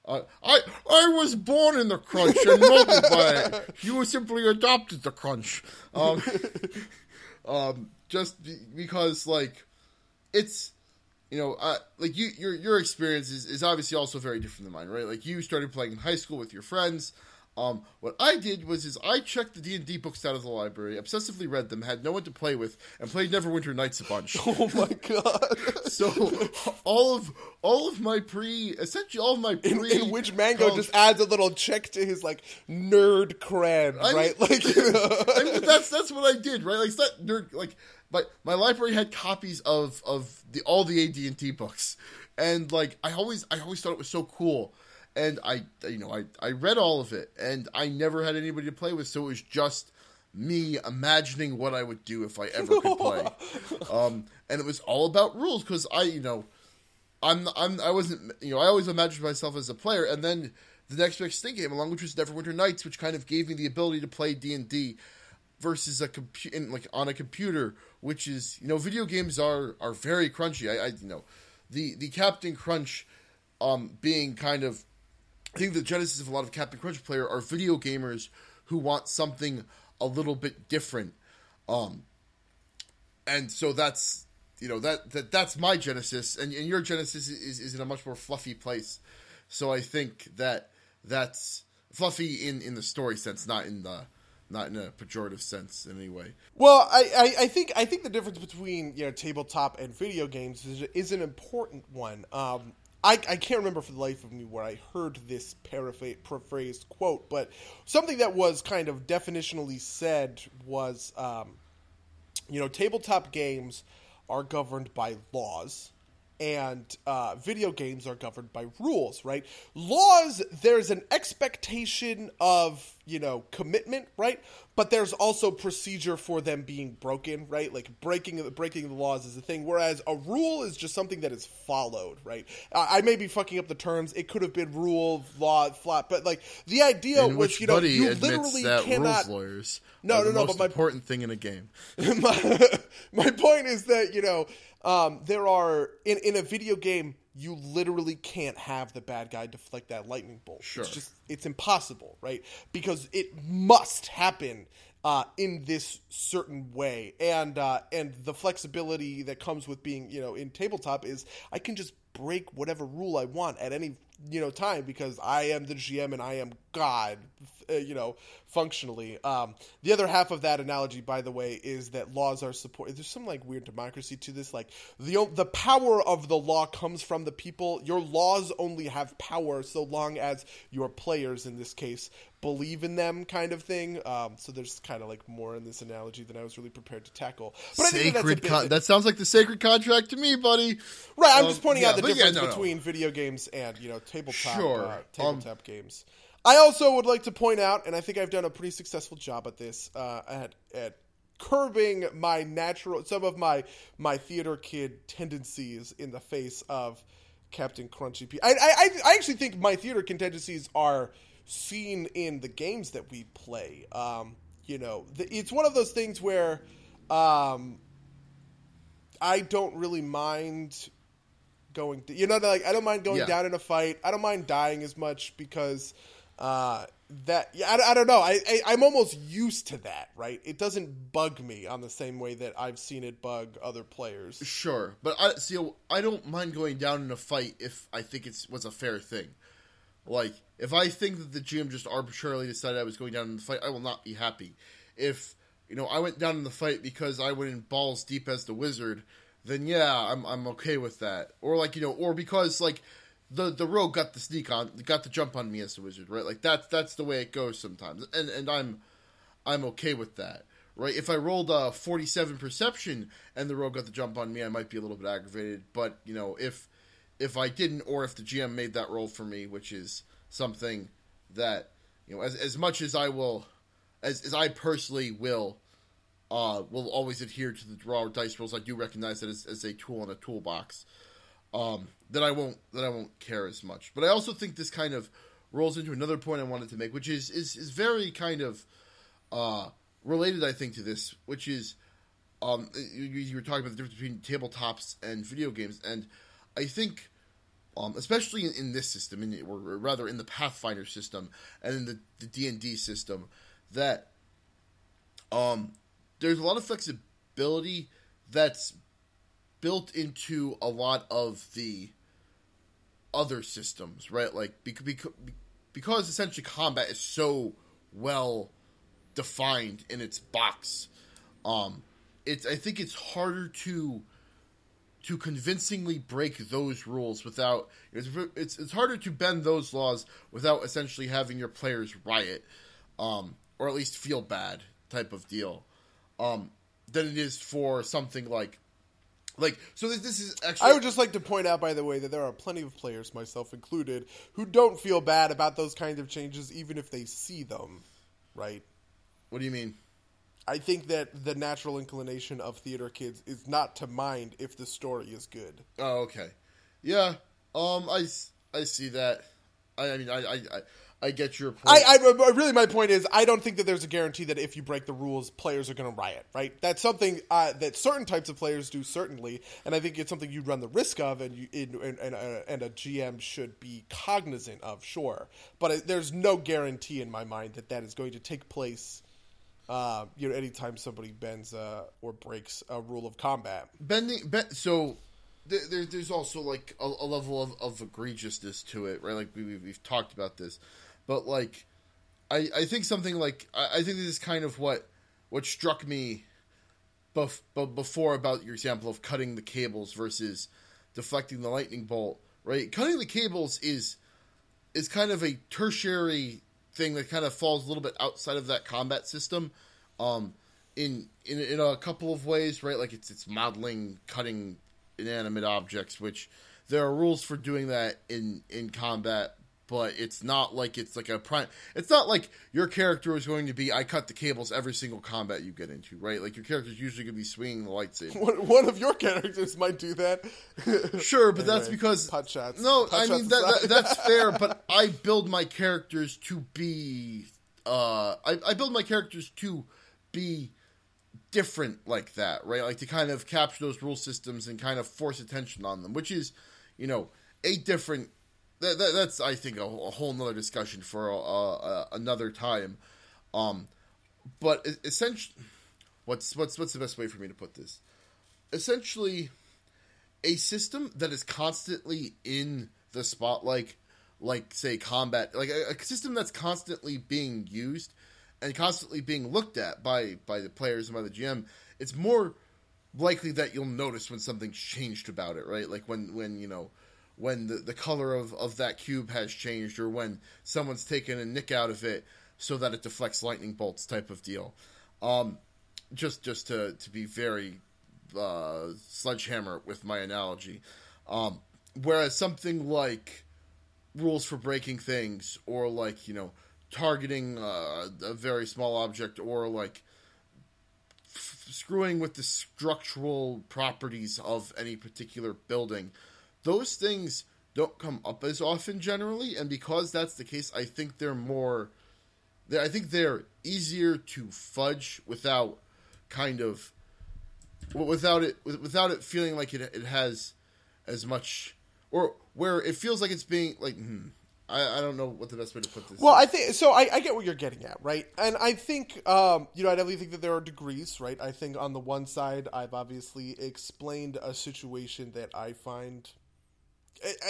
Uh, I I was born in the crunch and molded by it. You simply adopted the crunch. Um, um, just because like it's you know uh, like you your your experience is, is obviously also very different than mine, right? Like you started playing in high school with your friends. Um, what I did was is I checked the D and D books out of the library, obsessively read them, had no one to play with, and played Neverwinter Nights a bunch. Oh my god! so all of all of my pre, essentially all of my pre, in, in which Mango college, just adds a little check to his like nerd cred, I right? Mean, like you know. I mean, that's that's what I did, right? Like it's not nerd. Like my my library had copies of of the all the AD and D books, and like I always I always thought it was so cool and I, you know, I, I read all of it, and I never had anybody to play with, so it was just me imagining what I would do if I ever could play. um, and it was all about rules because I, you know, I'm, I'm, I wasn't, you know, I always imagined myself as a player, and then the next big thing came along, which was Neverwinter Nights, which kind of gave me the ability to play D and D versus a computer, like on a computer, which is, you know, video games are are very crunchy. I, I you know, the the Captain Crunch, um, being kind of I think the genesis of a lot of Captain Crunch player are video gamers who want something a little bit different. Um, and so that's you know that, that that's my genesis, and, and your genesis is, is in a much more fluffy place. So I think that that's fluffy in, in the story sense, not in the not in a pejorative sense in any way. Well, I, I, I, think I think the difference between you know tabletop and video games is, is an important one. Um, I, I can't remember for the life of me where I heard this paraphrased quote, but something that was kind of definitionally said was, um, you know, tabletop games are governed by laws, and uh, video games are governed by rules, right? Laws, there's an expectation of, you know, commitment, right? But there's also procedure for them being broken, right? Like breaking breaking the laws is a thing, whereas a rule is just something that is followed, right? I, I may be fucking up the terms. It could have been rule, law, flat, but like the idea in was, you know, you literally cannot. lawyers no, no, no. but my important thing in a game. my, my point is that you know um, there are in in a video game you literally can't have the bad guy deflect that lightning bolt. Sure. It's just it's impossible, right? Because it must happen uh, in this certain way, and uh, and the flexibility that comes with being you know in tabletop is I can just break whatever rule I want at any you know time because I am the GM and I am God, uh, you know, functionally. Um, the other half of that analogy, by the way, is that laws are supported. There's some like weird democracy to this. Like the the power of the law comes from the people. Your laws only have power so long as your players, in this case, believe in them, kind of thing. Um, so there's kind of like more in this analogy than I was really prepared to tackle. But sacred that, con- that sounds like the sacred contract to me, buddy. Right. I'm um, just pointing yeah, out the difference yeah, no, between no. video games and you know tabletop sure. uh, tabletop um, games. I also would like to point out, and I think I've done a pretty successful job at this, uh, at at curbing my natural some of my my theater kid tendencies in the face of Captain Crunchy P. I, I I actually think my theater kid tendencies are seen in the games that we play. Um, you know, the, it's one of those things where um, I don't really mind going. You know, like I don't mind going yeah. down in a fight. I don't mind dying as much because uh, that yeah, I, I don't know. I, I am almost used to that. Right? It doesn't bug me on the same way that I've seen it bug other players. Sure, but I see. I don't mind going down in a fight if I think it's was a fair thing. Like if I think that the GM just arbitrarily decided I was going down in the fight, I will not be happy. If you know I went down in the fight because I went in balls deep as the wizard, then yeah, I'm I'm okay with that. Or like you know, or because like the the rogue got the sneak on, got the jump on me as the wizard, right? Like that's that's the way it goes sometimes, and and I'm I'm okay with that, right? If I rolled a 47 perception and the rogue got the jump on me, I might be a little bit aggravated. But you know, if if I didn't, or if the GM made that roll for me, which is something that you know, as as much as I will as as I personally will uh, will always adhere to the draw dice rolls I do recognize that as, as a tool in a toolbox. Um, that I won't that I won't care as much. But I also think this kind of rolls into another point I wanted to make, which is is, is very kind of uh, related, I think, to this, which is um, you, you were talking about the difference between tabletops and video games, and I think, um, especially in, in, this system, in, or rather in the Pathfinder system and in the D and D system, that um, there's a lot of flexibility that's built into a lot of the other systems, right? Like because because essentially combat is so well defined in its box. Um, it's I think it's harder to to convincingly break those rules without it's it's, it's harder to bend those laws without essentially having your players riot, um, or at least feel bad type of deal, um, than it is for something like like so this, this is actually I would just like to point out by the way that there are plenty of players myself included who don't feel bad about those kinds of changes even if they see them right what do you mean I think that the natural inclination of theater kids is not to mind if the story is good. Oh, okay. Yeah. Um, I, I see that. I, I mean, I, I, I get your point. I, I, really, my point is, I don't think that there's a guarantee that if you break the rules, players are going to riot. Right? That's something uh, that certain types of players do certainly, and I think it's something you run the risk of, and you, and, and, uh, and a GM should be cognizant of. Sure, but there's no guarantee in my mind that that is going to take place uh, you know, anytime somebody bends uh, or breaks a rule of combat. Bending, ben, so there, there's also like a, a level of, of, egregiousness to it, right? Like we, we, have talked about this, but like I, I think something like I, I think this is kind of what what struck me bef, before about your example of cutting the cables versus deflecting the lightning bolt, right? Cutting the cables is is kind of a tertiary thing that kind of falls a little bit outside of that combat system. Um, in in in a couple of ways, right? Like it's it's modeling, cutting inanimate objects, which there are rules for doing that in in combat, but it's not like it's like a prime. It's not like your character is going to be. I cut the cables every single combat you get into, right? Like your character is usually going to be swinging the lightsaber. One of your characters might do that. sure, but anyway, that's because pot shots. No, pot I mean that, that, that's fair. But I build my characters to be. Uh, I, I build my characters to be different like that, right? Like to kind of capture those rule systems and kind of force attention on them, which is, you know, a different that, that, that's I think a, a whole nother discussion for uh, uh, another time. Um, but essentially, what's what's what's the best way for me to put this? Essentially, a system that is constantly in the spotlight, like say combat, like a, a system that's constantly being used and constantly being looked at by by the players and by the GM. It's more likely that you'll notice when something's changed about it, right? Like when when you know when the, the color of, of that cube has changed or when someone's taken a nick out of it so that it deflects lightning bolts type of deal. Um, just just to, to be very uh, sledgehammer with my analogy. Um, whereas something like rules for breaking things or like, you know, targeting uh, a very small object or like f- screwing with the structural properties of any particular building – those things don't come up as often generally, and because that's the case, I think they're more. I think they're easier to fudge without kind of without it without it feeling like it it has as much or where it feels like it's being like hmm, I, I don't know what the best way to put this. Well, is. I think so. I, I, get what you're getting at, right? And I think um, you know I definitely think that there are degrees, right? I think on the one side, I've obviously explained a situation that I find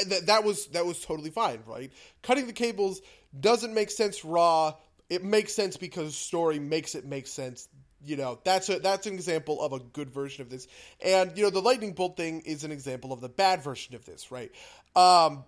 that that was that was totally fine, right? Cutting the cables doesn't make sense raw. It makes sense because story makes it make sense. You know, that's a that's an example of a good version of this. And you know, the lightning bolt thing is an example of the bad version of this, right? Um,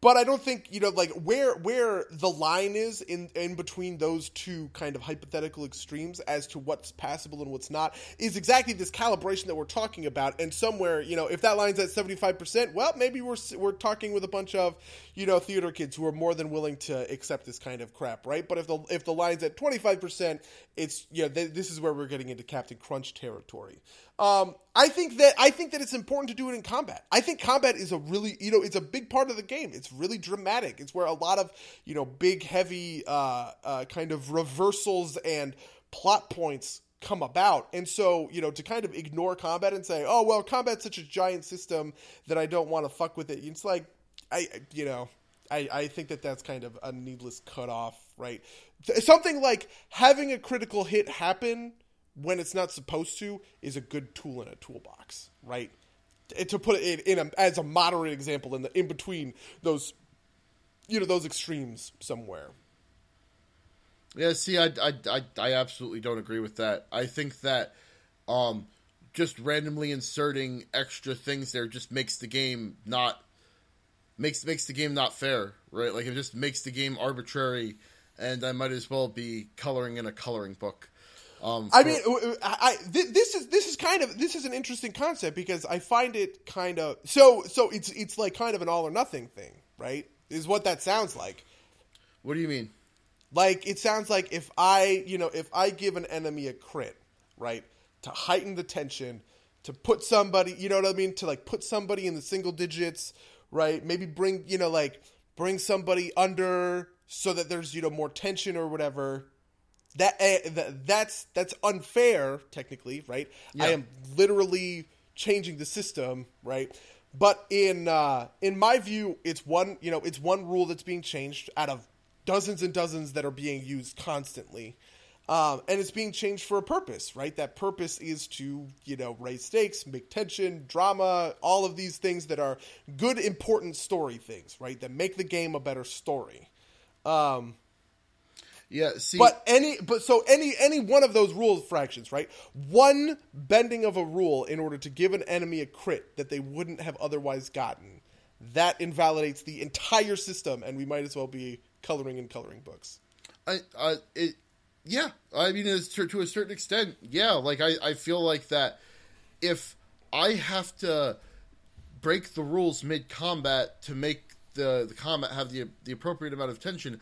but I don't think you know like where where the line is in in between those two kind of hypothetical extremes as to what's passable and what's not is exactly this calibration that we're talking about. And somewhere you know if that line's at seventy five percent, well maybe we're we're talking with a bunch of you know theater kids who are more than willing to accept this kind of crap, right? But if the if the line's at twenty five percent, it's yeah th- this is where we're getting into Captain Crunch territory. Um, I think that I think that it's important to do it in combat. I think combat is a really you know it's a big part of the game. It's really dramatic. It's where a lot of you know big heavy uh, uh, kind of reversals and plot points come about. And so, you know, to kind of ignore combat and say, "Oh, well, combat's such a giant system that I don't want to fuck with it." It's like I you know, I I think that that's kind of a needless cutoff, right? Something like having a critical hit happen when it's not supposed to is a good tool in a toolbox, right? To put it in, a, as a moderate example in the in between those, you know, those extremes somewhere. Yeah, see, I, I, I, I absolutely don't agree with that. I think that um, just randomly inserting extra things there just makes the game not makes makes the game not fair, right? Like it just makes the game arbitrary, and I might as well be coloring in a coloring book. Um, I mean, I, this is this is kind of this is an interesting concept because I find it kind of so so it's it's like kind of an all or nothing thing, right? Is what that sounds like. What do you mean? Like it sounds like if I you know if I give an enemy a crit, right, to heighten the tension, to put somebody, you know what I mean, to like put somebody in the single digits, right? Maybe bring you know like bring somebody under so that there's you know more tension or whatever that, uh, that's that's unfair technically, right? Yeah. I am literally changing the system, right? But in uh, in my view, it's one you know it's one rule that's being changed out of dozens and dozens that are being used constantly, um, and it's being changed for a purpose, right? That purpose is to you know raise stakes, make tension, drama, all of these things that are good, important story things, right? That make the game a better story. Um, yeah, see, but any but so any any one of those rule fractions, right? One bending of a rule in order to give an enemy a crit that they wouldn't have otherwise gotten, that invalidates the entire system, and we might as well be coloring in coloring books. I, I, it, yeah. I mean, it's to, to a certain extent, yeah. Like I, I feel like that if I have to break the rules mid combat to make the the combat have the the appropriate amount of tension,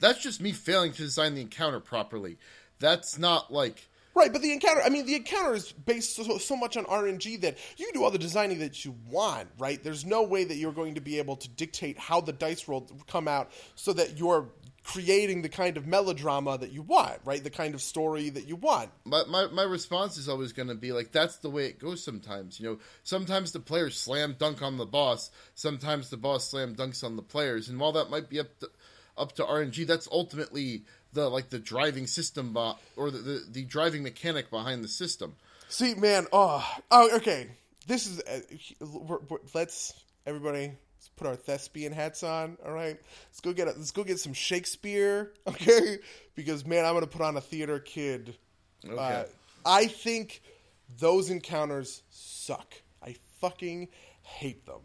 that's just me failing to design the encounter properly. That's not like Right, but the encounter, I mean, the encounter is based so, so, much on RNG that you can do all the designing that you want, right? There's no way that you're going to be able to dictate how the dice roll come out so that you're creating the kind of melodrama that you want, right? The kind of story that you want. My, my, my response is always going to be like, that's the way it goes sometimes. You know, sometimes the players slam dunk on the boss, sometimes the boss slam dunks on the players. And while that might be up to up to RNG. That's ultimately the like the driving system or the, the, the driving mechanic behind the system. See, man, oh, oh, okay. This is uh, we're, we're, let's everybody let's put our thespian hats on. All right, let's go get a, let's go get some Shakespeare. Okay, because man, I'm gonna put on a theater kid. Okay. Uh, I think those encounters suck. I fucking hate them.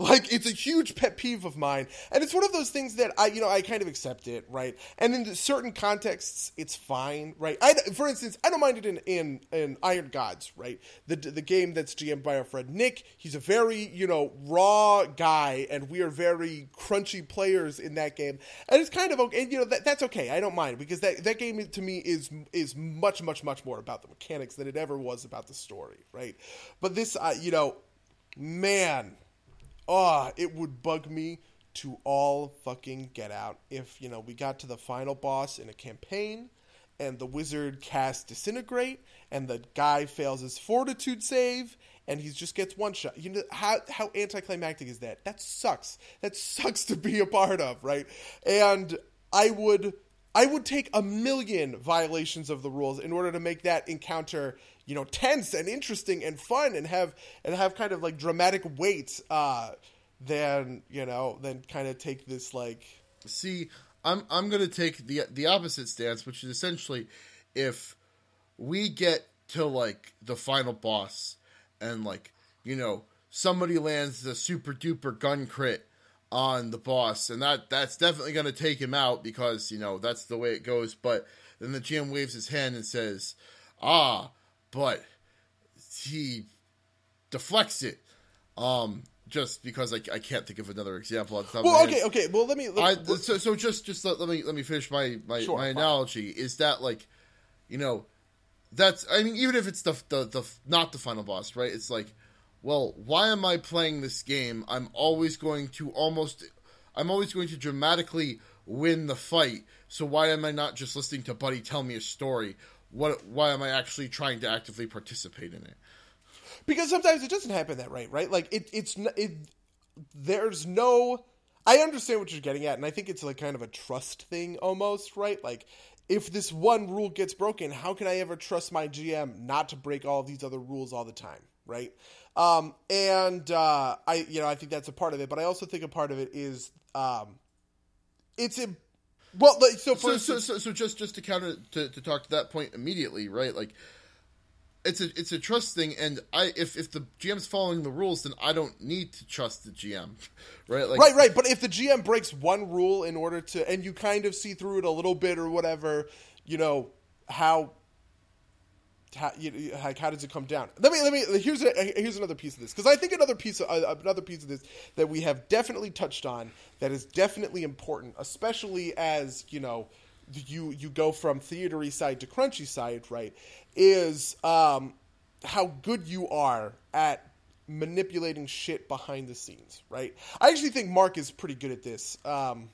Like it's a huge pet peeve of mine, and it's one of those things that I, you know, I kind of accept it, right? And in certain contexts, it's fine, right? I, for instance, I don't mind it in in, in Iron Gods, right? The the game that's GM by our friend Nick. He's a very you know raw guy, and we are very crunchy players in that game, and it's kind of okay. And, you know that, that's okay. I don't mind because that that game to me is is much much much more about the mechanics than it ever was about the story, right? But this, uh, you know, man oh, it would bug me to all fucking get out if, you know, we got to the final boss in a campaign and the wizard casts disintegrate and the guy fails his fortitude save and he just gets one shot. You know how how anticlimactic is that? That sucks. That sucks to be a part of, right? And I would I would take a million violations of the rules in order to make that encounter, you know, tense and interesting and fun and have and have kind of like dramatic weight. Uh, than you know, than kind of take this like. See, I'm I'm gonna take the the opposite stance, which is essentially if we get to like the final boss and like you know somebody lands the super duper gun crit on the boss, and that that's definitely going to take him out because you know that's the way it goes. But then the GM waves his hand and says, "Ah, but he deflects it." Um, just because I, I can't think of another example. well, okay, okay. Well, let me. Let, I, so, so just just let, let, me let me finish my my, sure, my analogy. Is that like, you know, that's I mean, even if it's the, the the not the final boss, right? It's like, well, why am I playing this game? I'm always going to almost, I'm always going to dramatically win the fight. So why am I not just listening to Buddy tell me a story? What? Why am I actually trying to actively participate in it? because sometimes it doesn't happen that right, right? Like it, it's it. There's no. I understand what you're getting at, and I think it's like kind of a trust thing almost, right? Like if this one rule gets broken, how can I ever trust my GM not to break all these other rules all the time, right? Um, and uh, I, you know, I think that's a part of it, but I also think a part of it is um, it's a well, like, so, so, so, so, so, just just to counter to, to talk to that point immediately, right? Like it's a it's a trust thing, and I if if the GM's following the rules, then I don't need to trust the GM, right? Like, right, right. But if the GM breaks one rule in order to, and you kind of see through it a little bit or whatever, you know how. How, you, like how does it come down? Let me let me here's a, here's another piece of this because I think another piece of, uh, another piece of this that we have definitely touched on that is definitely important, especially as you know you you go from theatery side to crunchy side, right? Is um, how good you are at manipulating shit behind the scenes, right? I actually think Mark is pretty good at this. Um,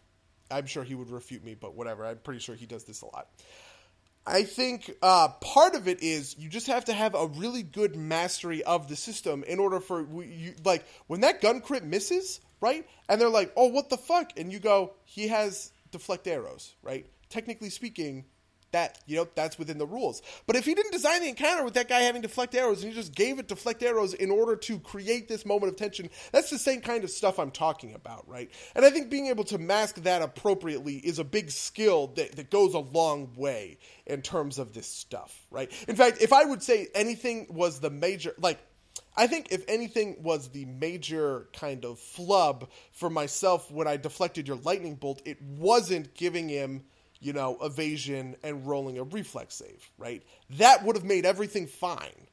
I'm sure he would refute me, but whatever. I'm pretty sure he does this a lot. I think uh, part of it is you just have to have a really good mastery of the system in order for you like when that gun crit misses, right? And they're like, "Oh, what the fuck?" And you go, "He has deflect arrows, right?" technically speaking, that you know that's within the rules. But if he didn't design the encounter with that guy having deflect arrows and he just gave it deflect arrows in order to create this moment of tension, that's the same kind of stuff I'm talking about, right? And I think being able to mask that appropriately is a big skill that, that goes a long way in terms of this stuff, right? In fact, if I would say anything was the major like I think if anything was the major kind of flub for myself when I deflected your lightning bolt, it wasn't giving him you know, evasion and rolling a reflex save, right? That would have made everything fine.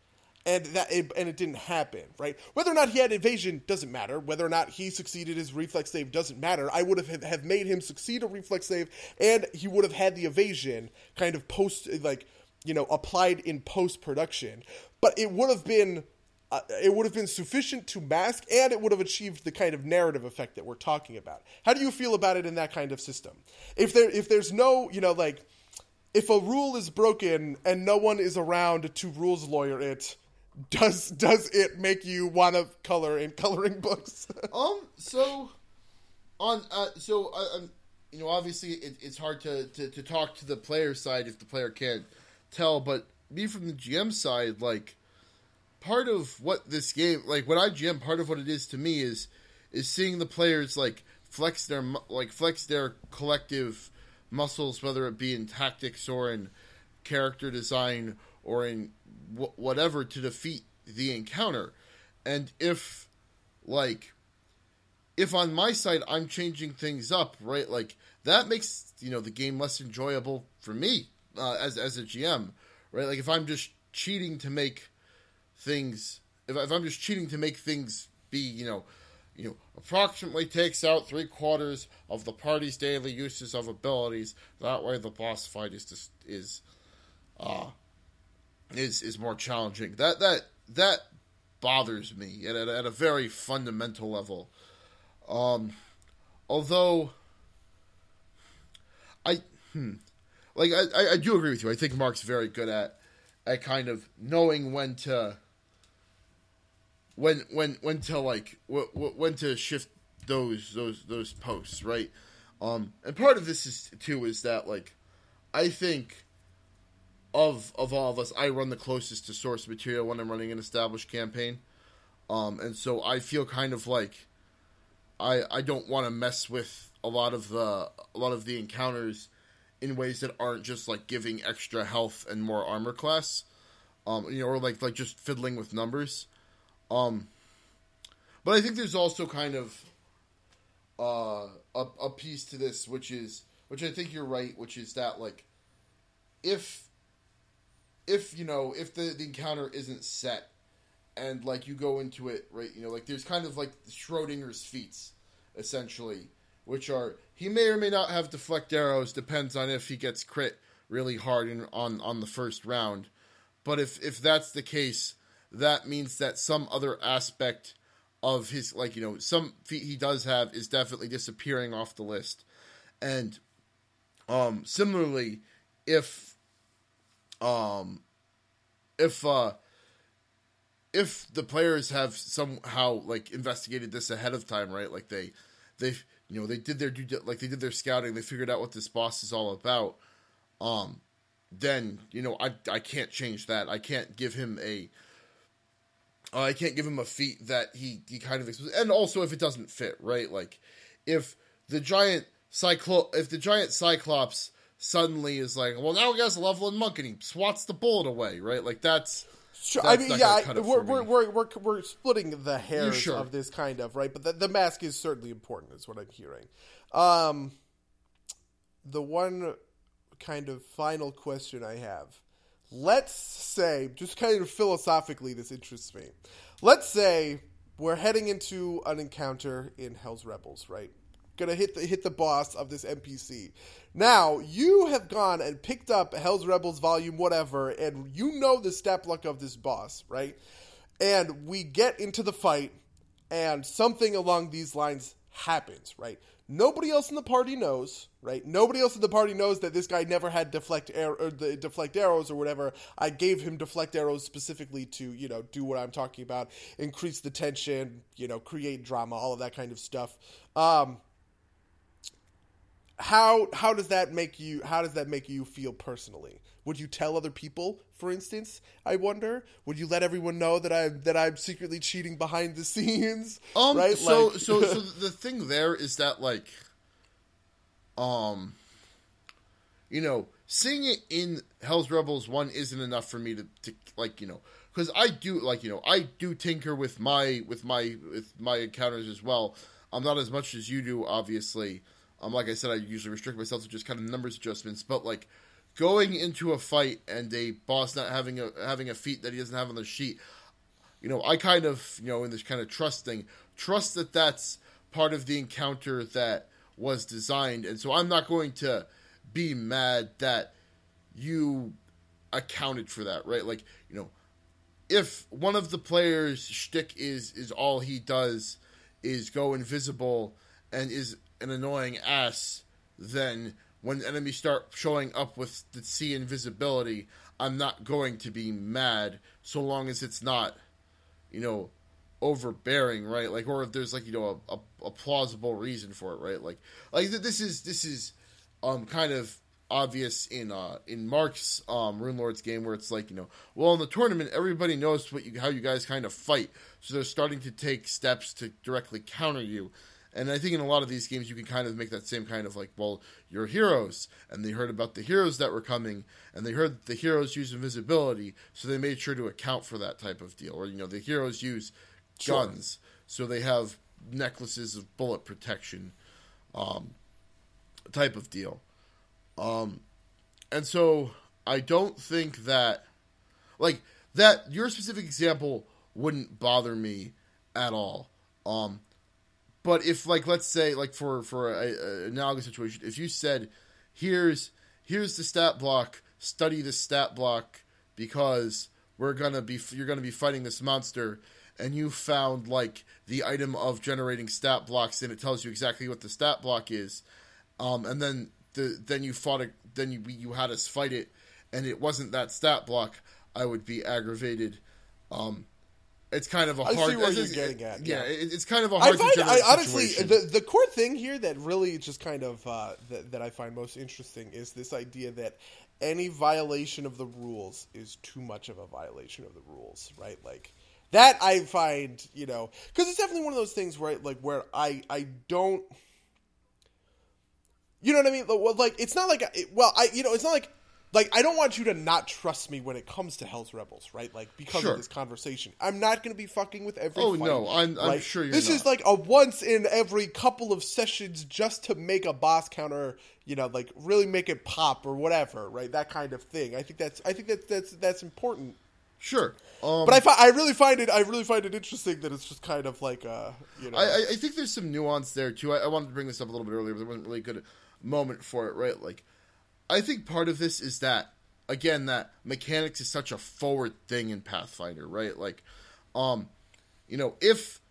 And that it, and it didn't happen, right? Whether or not he had evasion doesn't matter. Whether or not he succeeded his reflex save doesn't matter. I would have have made him succeed a reflex save, and he would have had the evasion kind of post like you know applied in post production. But it would have been uh, it would have been sufficient to mask and it would have achieved the kind of narrative effect that we're talking about. How do you feel about it in that kind of system? If there if there's no, you know, like if a rule is broken and no one is around to rules lawyer it, does does it make you want to color in coloring books? um so on uh, so uh, um, you know obviously it, it's hard to, to to talk to the player side if the player can't tell, but me from the GM side like part of what this game, like what I GM, part of what it is to me is is seeing the players like flex their like flex their collective muscles, whether it be in tactics or in character design or in w- whatever to defeat the encounter. And if like if on my side I'm changing things up, right? Like that makes you know the game less enjoyable for me uh, as as a GM, right? Like if I'm just cheating to make things if, if I'm just cheating to make things be, you know, you know, approximately takes out three quarters of the party's daily uses of abilities. That way, the boss fight is just is, uh, is is more challenging. That that that bothers me at, at, at a very fundamental level. Um, although, I hmm, like I, I do agree with you. I think Mark's very good at at kind of knowing when to when when when to like when to shift those those those posts, right? Um, and part of this is too is that like I think of of all of us, I run the closest to source material when I'm running an established campaign, um, and so I feel kind of like I I don't want to mess with a lot of the a lot of the encounters in ways that aren't just like giving extra health and more armor class, um, you know, or like like just fiddling with numbers. Um, but I think there's also kind of uh, a, a piece to this, which is which I think you're right, which is that like if if you know if the, the encounter isn't set and like you go into it right you know like there's kind of like schrodinger's feats essentially which are he may or may not have deflect arrows depends on if he gets crit really hard in, on on the first round. But if if that's the case that means that some other aspect of his like you know some feat he does have is definitely disappearing off the list. And um similarly if um if uh if the players have somehow like investigated this ahead of time right? Like they they you know they did their like they did their scouting they figured out what this boss is all about um then you know i i can't change that. I can't give him a uh, I can't give him a feat that he he kind of and also if it doesn't fit right like if the giant cyclo if the giant cyclops suddenly is like well now he has a level monk and he swats the bullet away right like that's Sure, I mean, yeah, I, we're, we're, we're, we're, we're splitting the hairs sure. of this kind of, right? But the, the, mask is certainly important, is what I'm hearing. Um, the one kind of final question I have let's say, just kind of philosophically, this interests me. Let's say we're heading into an encounter in Hell's Rebels, right? Gonna hit the hit the boss of this NPC. Now you have gone and picked up Hell's Rebels volume whatever, and you know the stat block of this boss, right? And we get into the fight, and something along these lines happens, right? Nobody else in the party knows, right? Nobody else in the party knows that this guy never had deflect air or the deflect arrows or whatever. I gave him deflect arrows specifically to, you know, do what I'm talking about, increase the tension, you know, create drama, all of that kind of stuff. Um, how how does that make you how does that make you feel personally would you tell other people for instance i wonder? Would you let everyone know that i'm that i'm secretly cheating behind the scenes? Um right? so like... so so the thing there is that like um you know seeing it in hell's rebels 1 isn't enough for me to, to like you know because i do like you know i do tinker with my with my with my encounters as well. I'm not as much as you do obviously. Um, like I said, I usually restrict myself to just kind of numbers adjustments, but like going into a fight and a boss not having a having a feat that he doesn't have on the sheet, you know, I kind of you know in this kind of trust thing, trust that that's part of the encounter that was designed, and so I'm not going to be mad that you accounted for that, right? Like you know, if one of the players' shtick is is all he does is go invisible and is an annoying ass, then when enemies start showing up with the see invisibility, I'm not going to be mad so long as it's not, you know, overbearing, right? Like, or if there's like you know a, a, a plausible reason for it, right? Like, like this is this is um kind of obvious in uh in Mark's um Rune Lords game where it's like you know well in the tournament everybody knows what you how you guys kind of fight so they're starting to take steps to directly counter you and I think in a lot of these games, you can kind of make that same kind of like, well, you're heroes, and they heard about the heroes that were coming, and they heard the heroes use invisibility, so they made sure to account for that type of deal. Or you know, the heroes use sure. guns, so they have necklaces of bullet protection, um, type of deal. Um, and so I don't think that, like that, your specific example wouldn't bother me at all. Um, but if like let's say like for for a, a analogous situation, if you said, "Here's here's the stat block. Study the stat block because we're gonna be you're gonna be fighting this monster." And you found like the item of generating stat blocks, and it tells you exactly what the stat block is. Um, and then the then you fought it. Then you you had us fight it, and it wasn't that stat block. I would be aggravated. Um, it's kind of a hard. I see where you're getting at. Yeah, yeah, it's kind of a hard. I find, I, honestly, the the core thing here that really just kind of uh, that, that I find most interesting is this idea that any violation of the rules is too much of a violation of the rules, right? Like that, I find you know because it's definitely one of those things where like where I I don't. You know what I mean? Like it's not like well, I you know it's not like like I don't want you to not trust me when it comes to Hell's Rebels, right? Like because Sure. of this conversation, I'm not going to be fucking with every. Oh, fight, no, I'm- I'm sure you're This is like a once in every couple of sessions just to make a boss counter, you know, like really make it pop or whatever, right? That kind of thing. I think that's I think that's that's that's important. Sure. Um, But I, fi- I really find it I really find it interesting that it's just kind of like uh you know I, I- I think there's some nuance there too. I, I wanted to bring this up a little bit earlier, but there wasn't really a good moment for it, right? Like, I think part of this is that again that mechanics is such a forward thing in Pathfinder, right? Like, um, you know, if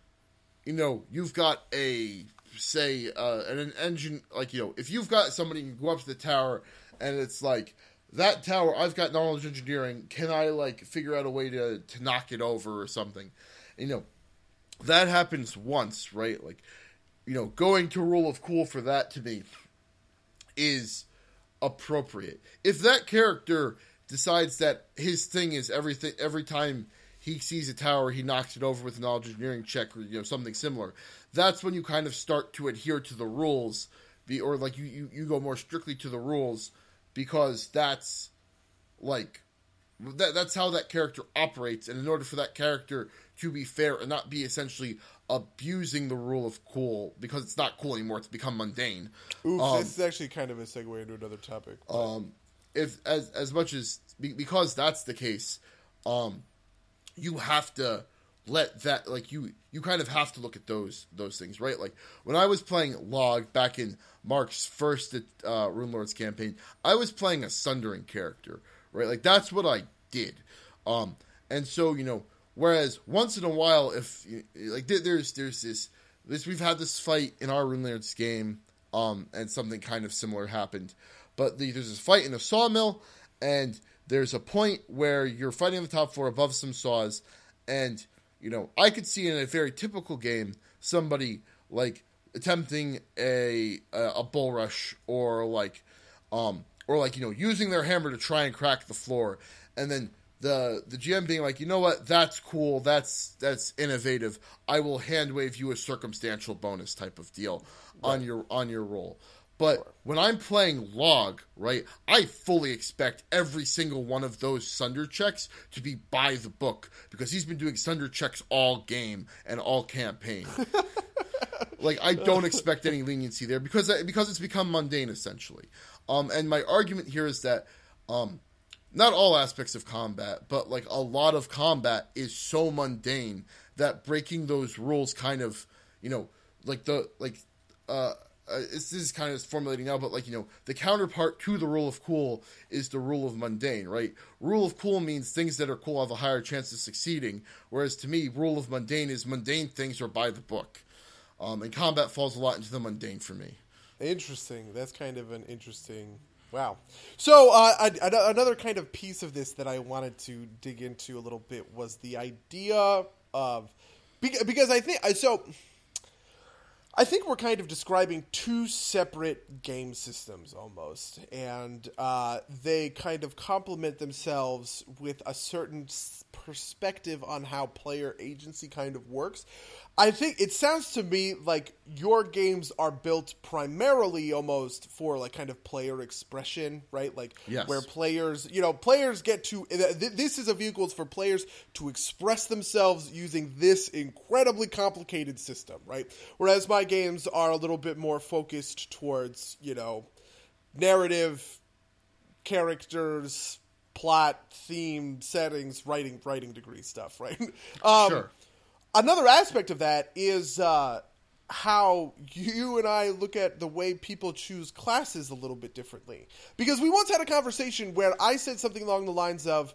you know you've got a say uh, an, engine like you know if you've got somebody you go up to the tower and it's like that tower I've got knowledge engineering can I like figure out a way to to knock it over or something you know that happens once right like you know going to rule of cool for that to me is appropriate. If that character decides that his thing is everything every time he sees a tower, he knocks it over with knowledge engineering check or you know something similar. That's when you kind of start to adhere to the rules, be or like you, you, you go more strictly to the rules because that's like that, that's how that character operates and in order for that character to be fair and not be essentially abusing the rule of cool because it's not cool anymore it's become mundane Oof, um, this is actually kind of a segue into another topic. um, if as as much as because that's the case, um, you have to let that like you you kind of have to look at those those things right. Like when I was playing Log back in Mark's first uh, Rune Lords campaign, I was playing a Sundering character, right? Like that's what I did, um, and so you know. Whereas once in a while, if like there's there's this this we've had this fight in our Rune Lords game, um, and something kind of similar happened. But the, there's this fight in a sawmill, and there's a point where you're fighting on the top floor above some saws, and you know I could see in a very typical game somebody like attempting a a, a bull rush or like um or like you know using their hammer to try and crack the floor, and then the the GM being like, you know what, that's cool, that's that's innovative. I will hand wave you a circumstantial bonus type of deal on your on your roll. But when I'm playing log, right, I fully expect every single one of those Sunder checks to be by the book because he's been doing Sunder checks all game and all campaign. like I don't expect any leniency there because because it's become mundane essentially. Um, and my argument here is that um, not all aspects of combat, but like a lot of combat is so mundane that breaking those rules kind of, you know, like the like uh, uh this is kind of formulating now, but like you know, the counterpart to the rule of cool is the rule of mundane, right? Rule of cool means things that are cool have a higher chance of succeeding, whereas to me, rule of mundane is mundane things are by the book, um, and combat falls a lot into the mundane for me. Interesting. That's kind of an interesting. Wow. So uh, another kind of piece of this that I wanted to dig into a little bit was the idea of because I think so. I think we're kind of describing two separate game systems almost, and uh, they kind of complement themselves with a certain perspective on how player agency kind of works. I think it sounds to me like your games are built primarily almost for like kind of player expression, right? Like Yes. where players, you know, players get to th- th- this is a vehicle for players to express themselves using this incredibly complicated system, right? Whereas my games are a little bit more focused towards, you know, narrative, characters, plot, theme, settings, writing, writing degree stuff, right? Um, Sure. Another aspect of that is uh, how you and I look at the way people choose classes a little bit differently. Because we once had a conversation where I said something along the lines of,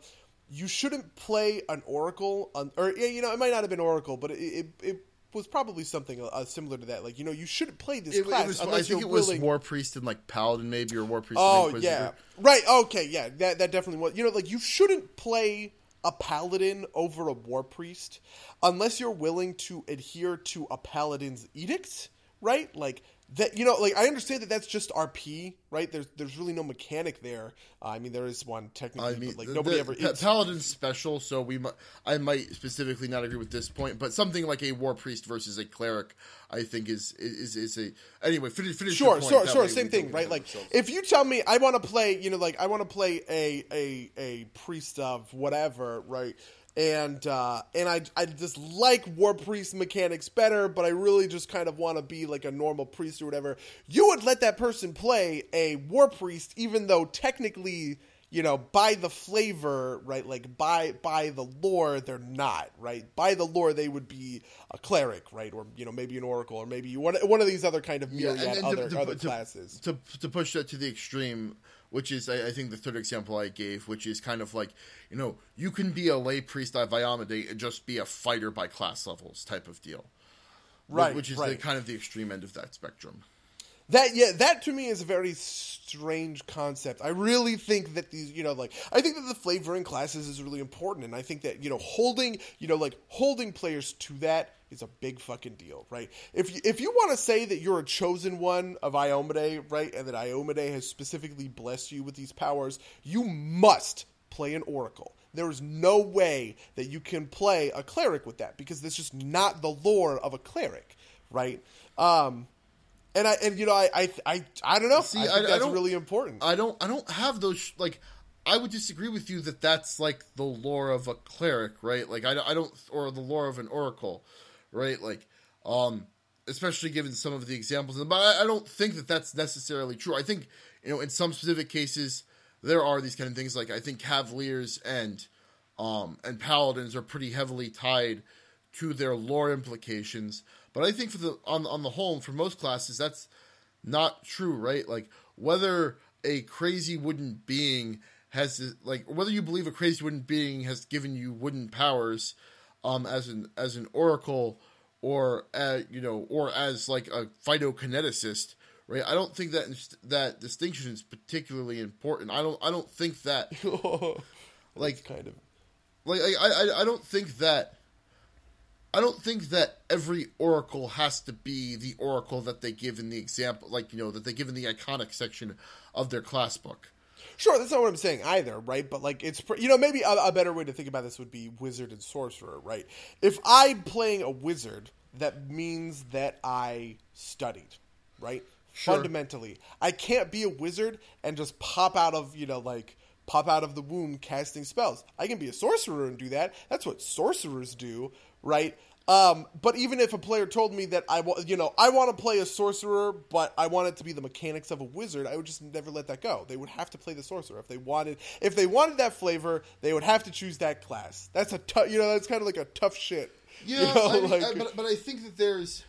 "You shouldn't play an oracle," on, or yeah, you know, it might not have been oracle, but it it, it was probably something uh, similar to that. Like, you know, you shouldn't play this It, it class was, I think it was willing. War Priest and like Paladin maybe or War Priest. Oh and yeah, right. Okay, yeah, that that definitely was. You know, like you shouldn't play a paladin over a war priest unless you're willing to adhere to a paladin's edicts, right? Like that you know like i understand that that's just rp right there's there's really no mechanic there uh, i mean there is one technically I mean, but like nobody the ever Pa- Paladin's special, so we mi- I might specifically not agree with this point, but something like a war priest versus a cleric, I think is is is a anyway. Finish, finish Sure, point, sure, sure. Same thing, right? Like, ourselves. if you tell me I want to play, you know, like I want to play a a a priest of whatever, right? And uh, and I I just like war priest mechanics better, but I really just kind of want to be like a normal priest or whatever. You would let that person play a war priest, even though technically. You know, by the flavor, right? Like by by the lore, they're not right. By the lore, they would be a cleric, right? Or you know, maybe an oracle, or maybe one one of these other kind of Yeah, myriad and other to- other to- classes. to to push that to the extreme, which is I, I think the third example I gave, which is kind of like you know you can be a lay priest of Iomedae and just be a fighter by class levels type of deal, Right, Which is the kind of the extreme end of that spectrum. That yeah, that to me is a very strange concept. I really think that these, you know, like I think that the flavoring classes is really important, and I think that you know holding, you know, like holding players to that is a big fucking deal, right? If you, if you want to say that you're a chosen one of Iomedae, right, and that Iomedae has specifically blessed you with these powers, you must play an oracle. There is no way that you can play a cleric with that because that's just not the lore of a cleric, right? Um, and I and you know I I I, I don't know. See, I think I- I don't- really important. I don't I don't have those sh- like I would disagree with you that that's like the lore of a cleric, right? Like I, I don't or the lore of an oracle, right? Like um especially given some of the examples but I, I don't think that that's necessarily true. I think you know in some specific cases there are these kind of things like I think cavaliers and um and paladins are pretty heavily tied to their lore implications. But I think for the on on the whole, for most classes, that's not true, right? Like whether a crazy wooden being has like whether you believe a crazy wooden being has given you wooden powers, um, as an as an oracle or uh, you know or as like a phytokineticist, right? I don't think that that distinction is particularly important. I don't I don't think that like kind of. like I, I I don't think that I don't think that every oracle has to be the oracle that they give in the example like you know that they give in the iconic section of their class book. Sure, that's not what I'm saying either, right? But like, it's you know maybe a, a better way to think about this would be wizard and sorcerer, right? If I'm playing a wizard, that means that I studied, right? Sure. Fundamentally, I can't be a wizard and just pop out of you know like pop out of the womb casting spells. I can be a sorcerer and do that. That's what sorcerers do, right? Um, but even if a player told me that I, wa- you know, I want to play a sorcerer, but I want it to be the mechanics of a wizard, I would just never let that go. They would have to play the sorcerer if they wanted. If they wanted that flavor, they would have to choose that class. That's a tough, you know, that's kind of like a tough shit. Yeah, you know, I mean, like- I- but but I think that there's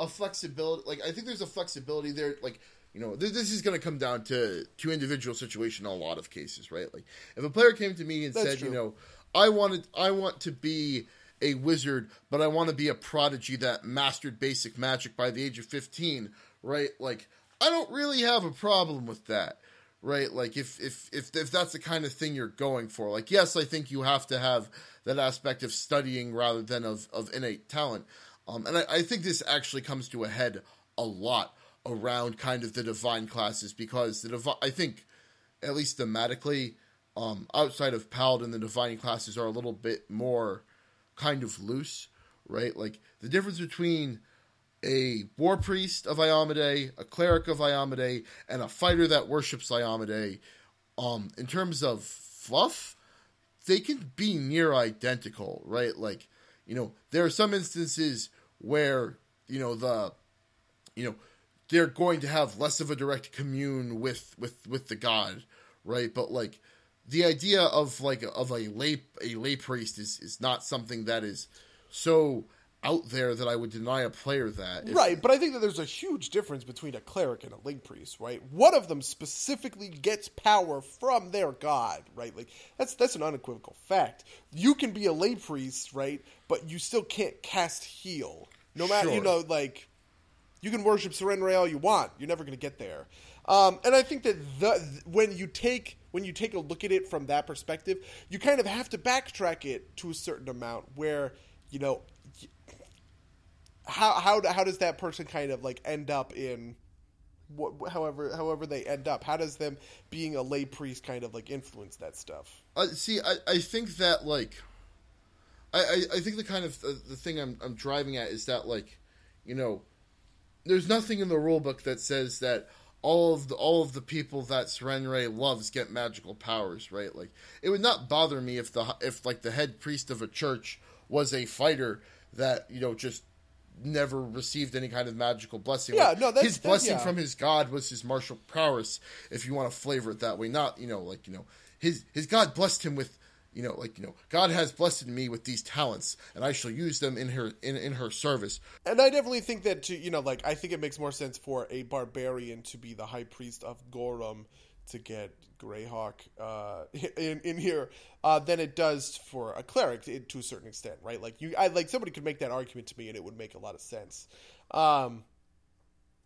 a flexibility. Like I think there's a flexibility there. Like you know, th- this is going to come down to to individual situation in a lot of cases, right? Like if a player came to me and said, true. you know, I wanted, I want to be a wizard, but I want to be a prodigy that mastered basic magic by the age of fifteen, right? Like I don't really have a problem with that. Right, like if, if if if that's the kind of thing you're going for, like yes, I think you have to have that aspect of studying rather than of, of innate talent. Um, and I, I think this actually comes to a head a lot around kind of the divine classes because the divi- I think at least thematically, um, outside of paladin, the divine classes are a little bit more kind of loose, right? Like the difference between a war priest of Iomedae, a cleric of Iomedae, and a fighter that worships Iomedae, um, in terms of fluff, they can be near identical, right? Like, you know, there are some instances where, you know, the you know, they're going to have less of a direct commune with with with the god, right? But like the idea of like of a lay a lay priest is is not something that is so out there that I would deny a player that. If- Right, but I think that there's a huge difference between a cleric and a lay priest, right? One of them specifically gets power from their god, right? Like that's that's an unequivocal fact. You can be a lay priest, right? But you still can't cast heal. No matter you know, like you can worship Sarenrae all you want. You're never going to get there. Um, and I think that the when you take when you take a look at it from that perspective, you kind of have to backtrack it to a certain amount where you know how how how does that person kind of like end up in wh- however however they end up? How does them being a lay priest kind of like influence that stuff? Uh, see, I, I think that like, I, I, I think the kind of uh, the thing I'm I'm driving at is that like, you know, there's nothing in the rule book that says that all of the all of the people that Sarenrae loves get magical powers, right? Like, it would not bother me if the if like the head priest of a church was a fighter that you know just never received any kind of magical blessing. Yeah, Like, no, that's- his that- blessing yeah. from his god was his martial prowess. If you want to flavor it that way, not you know like you know his his god blessed him with you know like you know God has blessed me with these talents, and I shall use them in her in in her service. And I definitely think that to you know, like I think it makes more sense for a barbarian to be the high priest of Gorum to get Greyhawk uh, in in here uh, than it does for a cleric to, to a certain extent, right? Like you, I like somebody could make that argument to me, and it would make a lot of sense. Um,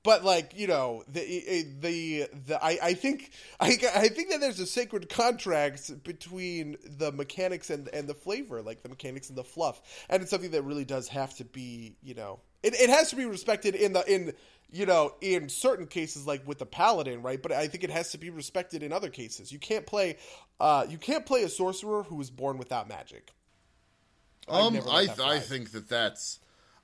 but like you know the the the I, I think I, I think that there's a sacred contract between the mechanics and and the flavor like the mechanics and the fluff. And it's something that really does have to be you know it, it has to be respected in the in you know in certain cases like with the paladin right? But I think it has to be respected in other cases. You can't play uh you can't play a sorcerer who was born without magic. Um, I I think that that's.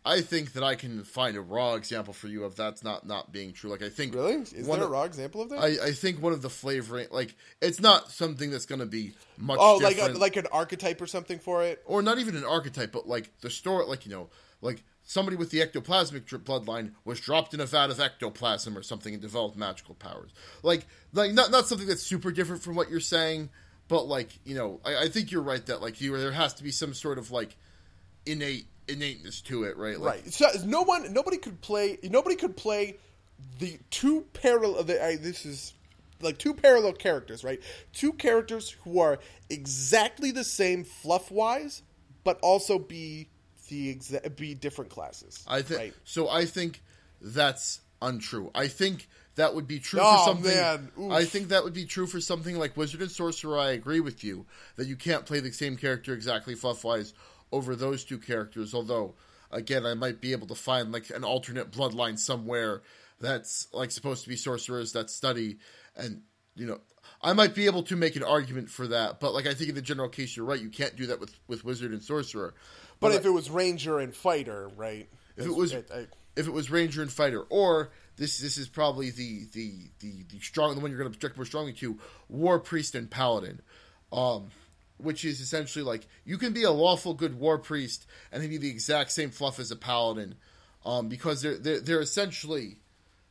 I think that I can find a raw example for you of that's not not being true. Like I think really is one there a raw example of that I, I think one of the flavoring, like it's not something that's going to be much. oh like a, like an archetype or something for it or not even an archetype, but like the story, like you know, like somebody with the ectoplasmic bloodline was dropped in a vat of ectoplasm or something and developed magical powers. Like, like not not something that's super different from what you're saying, but like you know, I, I think you're right that like you there has to be some sort of like innate innateness to it, right? Like, right. So no one, nobody could play. Nobody could play the two parallel. The, I, this is like two parallel characters, right? Two characters who are exactly the same fluff wise, but also be the exa- be different classes. I think right? so. I think that's untrue. I think that would be true Oh, for something. I think that would be true for something like Wizard and Sorcerer. I agree with you that you can't play the same character exactly fluff-wise over those two characters. Although, again, I might be able to find like an alternate bloodline somewhere that's like supposed to be sorcerers that study and you know. I might be able to make an argument for that, but like I think in the general case, you're right. You can't do that with, with wizard and sorcerer. But if it was ranger and fighter, right? If it was I- I- if it was ranger and fighter, or this this is probably the the the, the strong the one you're going to object more strongly to war priest and paladin, um, which is essentially like you can be a lawful good war priest and be the exact same fluff as a paladin, um, because they're they're, they're essentially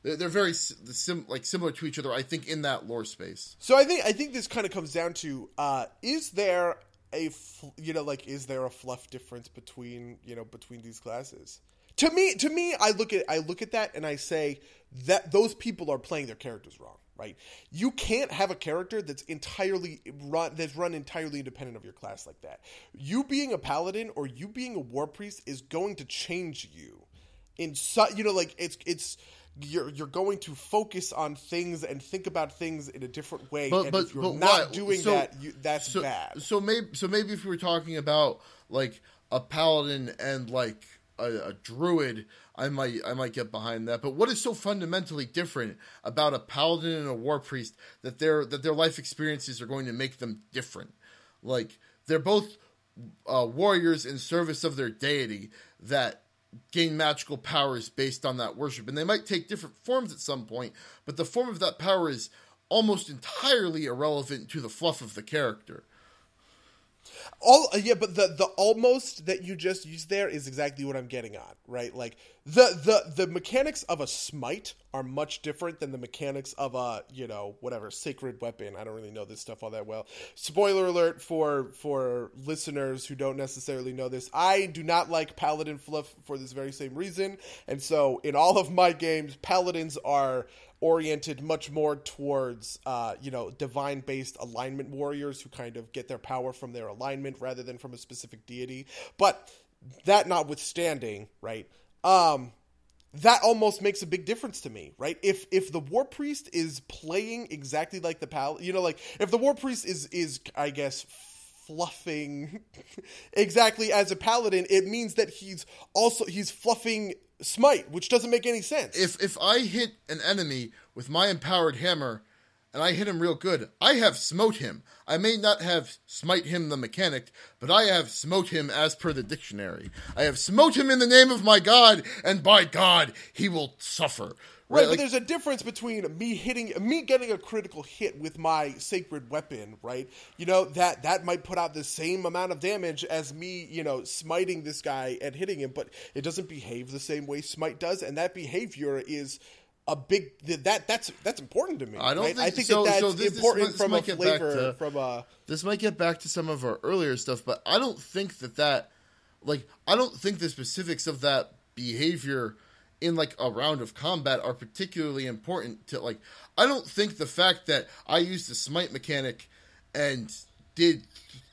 they're, they're very sim, like similar to each other. I think in that lore space. So I think I think this kind of comes down to uh, is there a fl- you know like is there a fluff difference between you know between these classes? To me, to me, I look at I look at that and I say that those people are playing their characters wrong. Right? You can't have a character that's entirely run that's run entirely independent of your class like that. You being a paladin or you being a war priest is going to change you in so you know like it's it's you're you're going to focus on things and think about things in a different way But and but if you're but not why? doing So- that you, that's so, bad So maybe so maybe if we were talking about like a paladin and like a, a druid, I might I might get behind that. But what is so fundamentally different about a paladin and a war priest that their that their life experiences are going to make them different? Like they're both uh, warriors in service of their deity that gain magical powers based on that worship, and they might take different forms at some point. But the form of that power is almost entirely irrelevant to the fluff of the character. All uh, yeah but the the almost that you just used there is exactly what i'm getting on right? Like the the the mechanics of a smite are much different than the mechanics of a you know whatever sacred weapon. I don't really know this stuff all that well. Spoiler alert for for listeners who don't necessarily know this i do not like paladin fluff for this very same reason. And so in all of my games paladins are oriented much more towards uh, you know divine based alignment warriors who kind of get their power from their alignment rather than from a specific deity. But that notwithstanding right um that almost makes a big difference to me right? If if the war priest is playing exactly like the pal you know like if the war priest is is i guess fluffing exactly as a paladin it means that he's also he's fluffing smite, which doesn't make any sense. if if I hit an enemy with my empowered hammer and I hit him real good, I have smote him. I may not have smite him the mechanic, but I have smote him as per the dictionary. I have smote him in the name of my God, and by God he will suffer. Right, but Like, there's a difference between me hitting, me getting a critical hit with my sacred weapon, right? You know that that might put out the same amount of damage as me, you know, smiting this guy and hitting him, but it doesn't behave the same way smite does, and that behavior is a big that that's that's important to me. I don't right? think- I think so- that that's so this- this important might- this from a might get back flavor, to- from a this might get back to some of our earlier stuff, but I don't think that that, like, I don't think the specifics of that behavior in like a round of combat are particularly important to like. I don't think the fact that I used the smite mechanic and did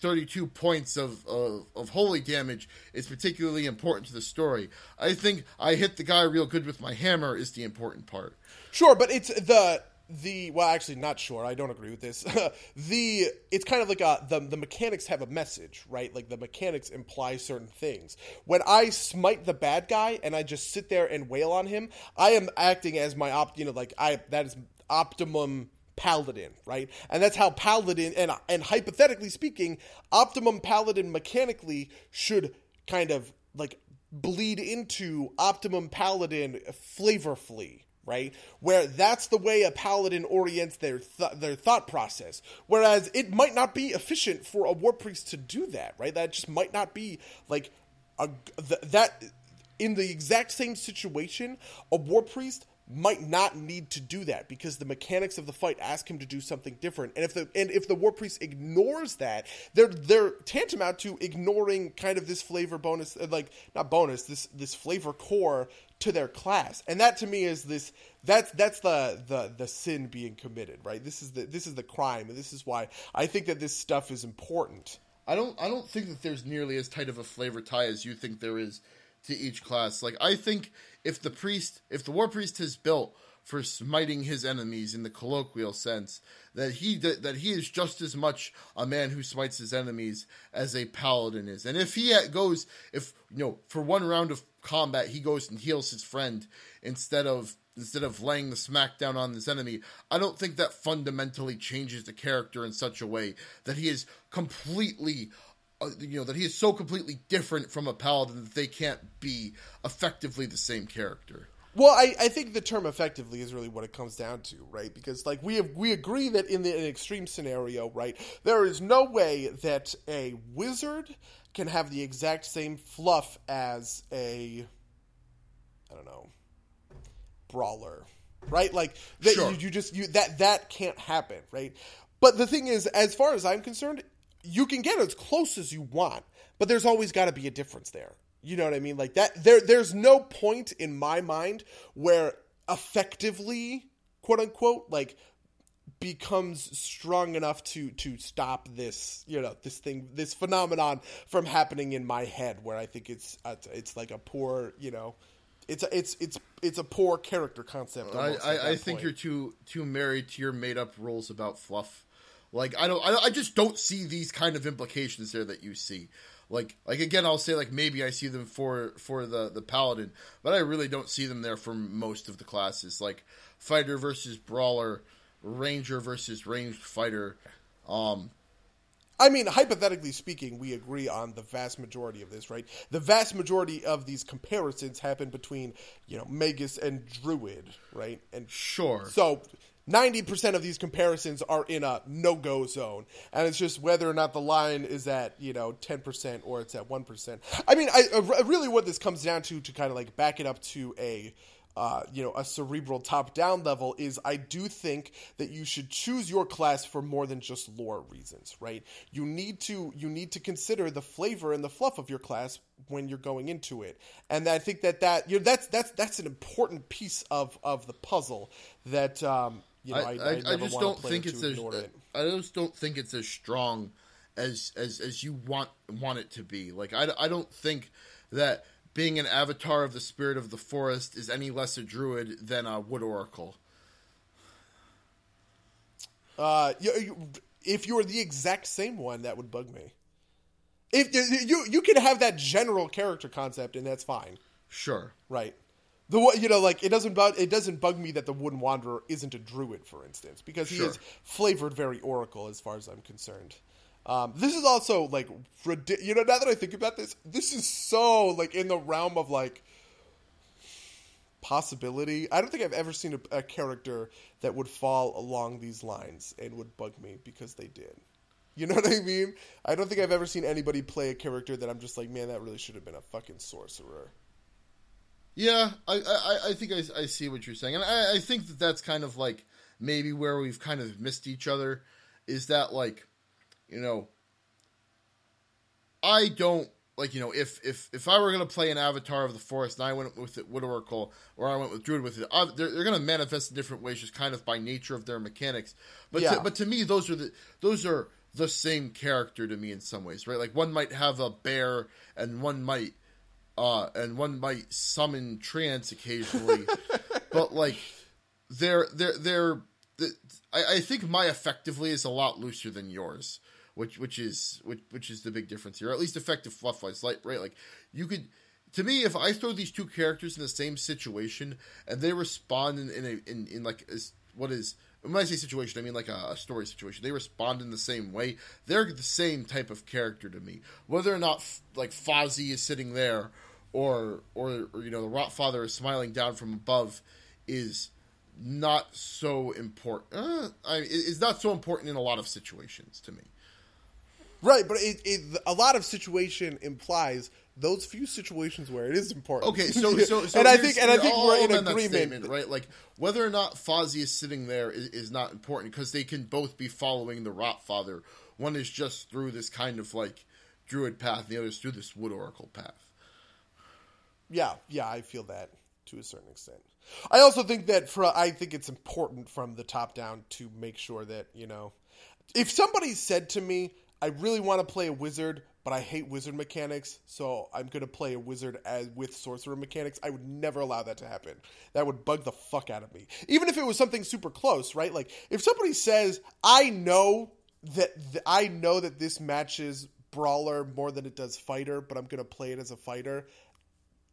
32 points of, of of holy damage is particularly important to the story. I think I hit the guy real good with my hammer is the important part. Sure, but it's the the well, actually, not sure. I don't agree with this. the it's kind of like a the the mechanics have a message, right? Like the mechanics imply certain things. When I smite the bad guy and I just sit there and wail on him, I am acting as my op. You know, like I that is optimum paladin, right? And that's how paladin and and hypothetically speaking, optimum paladin mechanically should kind of like bleed into optimum paladin flavorfully right? Where that's the way a paladin orients their th- their thought process. Whereas it might not be efficient for a war priest to do that right? That just might not be like a th- that in the exact same situation a war priest might not need to do that because the mechanics of the fight ask him to do something different. And if the and if the war priest ignores that, they're they're tantamount to ignoring kind of this flavor bonus, like not bonus, this this flavor core to their class. And that to me is this that's that's the the the sin being committed, right? This is the this is the crime, and this is why I think that this stuff is important. I don't I don't think that there's nearly as tight of a flavor tie as you think there is to each class. Like I think if the priest if the war priest has built for smiting his enemies in the colloquial sense, that he that, he is just as much a man who smites his enemies as a paladin is. And if he goes if you know for one round of combat he goes and heals his friend instead of instead of laying the smackdown on his enemy, I don't think that fundamentally changes the character in such a way that he is completely uh, you know that he is so completely different from a paladin that they can't be effectively the same character. Well, I, I think the term effectively is really what it comes down to, right? Because like we have, we agree that in the, an extreme scenario, right, there is no way that a wizard can have the exact same fluff as a I don't know brawler, right? Like that Sure. you, you just you that that can't happen, right? But the thing is, as far as I'm concerned, you can get as close as you want, but there's always got to be a difference there. You know what I mean? Like that. There, there's no point in my mind where effectively, quote unquote, like becomes strong enough to to stop this you know this thing this phenomenon from happening in my head where i think it's uh, it's like a poor you know it's a, it's it's it's a poor character concept I, I, I think you're too too married to your made up rules about fluff. Like I don't, I, I just don't see these kind of implications there that you see. Like like again, I'll say like maybe I see them for for the the paladin, but I really don't see them there for most of the classes. Like fighter versus brawler, ranger versus ranged fighter. Um, I mean, hypothetically speaking, we agree on the vast majority of this, right? The vast majority of these comparisons happen between, you know, Magus and Druid, right? And sure. so 90% of these comparisons are in a no-go zone. And it's just whether or not the line is at you know 10% or it's at 1% i mean I, uh, really what this comes down to to kind of like back it up to a uh, you know a cerebral top-down level is i do think that you should choose your class for more than just lore reasons right? You need to you need to consider the flavor and the fluff of your class when you're going into it. And i think that that you know that's that's that's an important piece of of the puzzle that um you know, I, I, I, I just don't think it's as it. I just don't think it's as strong as as as you want want it to be. Like I, I don't think that being an avatar of the spirit of the forest is any less a druid than a wood oracle. Uh, you, you, if you were the exact same one, that would bug me. If you you, you can have that general character concept, and that's fine, Sure. right? The you know like it doesn't bug it doesn't bug me that the Wooden Wanderer isn't a druid, for instance, because he Sure. is flavored very Oracle as far as I'm concerned. Um, this is also like you know now that I think about this, this is so like in the realm of like possibility. I don't think I've ever seen a, a character that would fall along these lines and would bug me because they did. You know what I mean? I don't think I've ever seen anybody play a character that I'm just like, man, that really should have been a fucking sorcerer. Yeah, I I, I think I, I see what you're saying, and I, I think that that's kind of like maybe where we've kind of missed each other. Is that like, you know, I don't like you know if if if I were gonna play an Avatar of the Forest and I went with it Wood Oracle or I went with Druid with it, I, they're, they're gonna manifest in different ways, just kind of by nature of their mechanics. But Yeah. to, but to me, those are the those are the same character to me in some ways, right? Like one might have a bear and one might uh, and one might summon trance occasionally, but like they're they're they're. The, I, I think my effectively is a lot looser than yours, which which is which which is the big difference here. At least effective fluff wise, like right, like you could. To me, if I throw these two characters in the same situation and they respond in in a, in, in like is what is when I say situation, I mean like a, a story situation. They respond in the same way. They're the same type of character to me. Whether or not like Fozzie is sitting there, or, or or you know the Rotfather is smiling down from above, is not so important. Uh, I, it- it's not so important in a lot of situations to me. Right, but it, it a lot of situation implies those few situations where it is important. Okay, so so, so and I think and I think we're in agreement. statement, right? Like whether or not Fozzie is sitting there is, is not important because they can both be following the Rotfather. One is just through this kind of like druid path, and the other is through this wood oracle path. Yeah, yeah, I feel that to a certain extent. I also think that for I think it's important from the top down to make sure that you know, if somebody said to me, "I really want to play a wizard, but I hate wizard mechanics, so I'm to play a wizard as with sorcerer mechanics," I would never allow that to happen. That would bug the fuck out of me. Even if it was something super close, right? Like if somebody says, "I know that th- I know that this matches brawler more than it does fighter, but I'm to play it as a fighter,"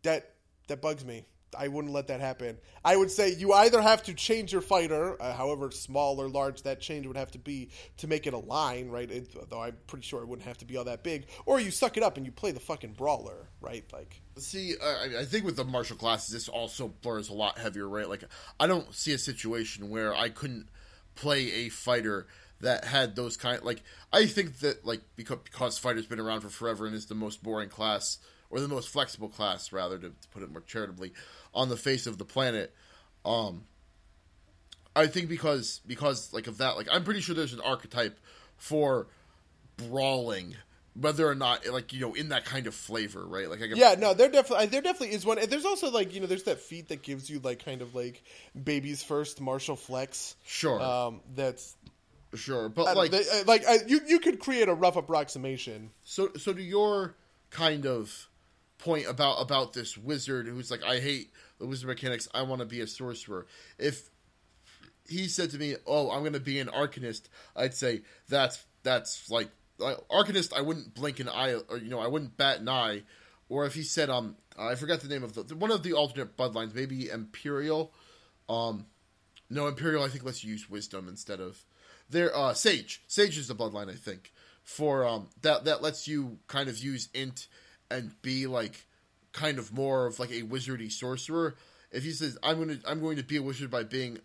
that that bugs me. I wouldn't let that happen. I would say you either have to change your fighter, uh, however small or large that change would have to be to make it a line, right? It, though I'm pretty sure it wouldn't have to be all that big, or you suck it up and you play the fucking brawler, right? Like, See, I, I think with the martial classes, this also blurs a lot heavier, right? Like, I don't see a situation where I couldn't play a fighter that had those kind. Like, I think that like because because fighter's been around for forever and is the most boring class or the most flexible class, rather to, to put it more charitably, on the face of the planet. Um, I think because because like of that, like I'm pretty sure there's an archetype for brawling, whether or not like you know in that kind of flavor, right? Like I yeah, no, there definitely there definitely is one. And there's also like you know there's that feat that gives you like kind of like baby's first martial flex. Sure. Um, that's Sure, but like like they, uh, like uh, you you could create a rough approximation. so so to your kind of point about about this wizard who's like I hate the wizard mechanics, I want to be a sorcerer. If he said to me, "Oh, I'm going to be an arcanist," I'd say that's that's like like, arcanist. I wouldn't blink an eye, or you know, I wouldn't bat an eye. Or if he said, "Um, I forgot the name of the one of the alternate bloodlines, maybe Imperial." Um, no, Imperial. I think let's use wisdom instead of there. Uh, Sage. Sage is the bloodline. I think for um that that lets you kind of use int and be like kind of more of like a wizardy sorcerer. If he says I'm going to I'm going to be a wizard by being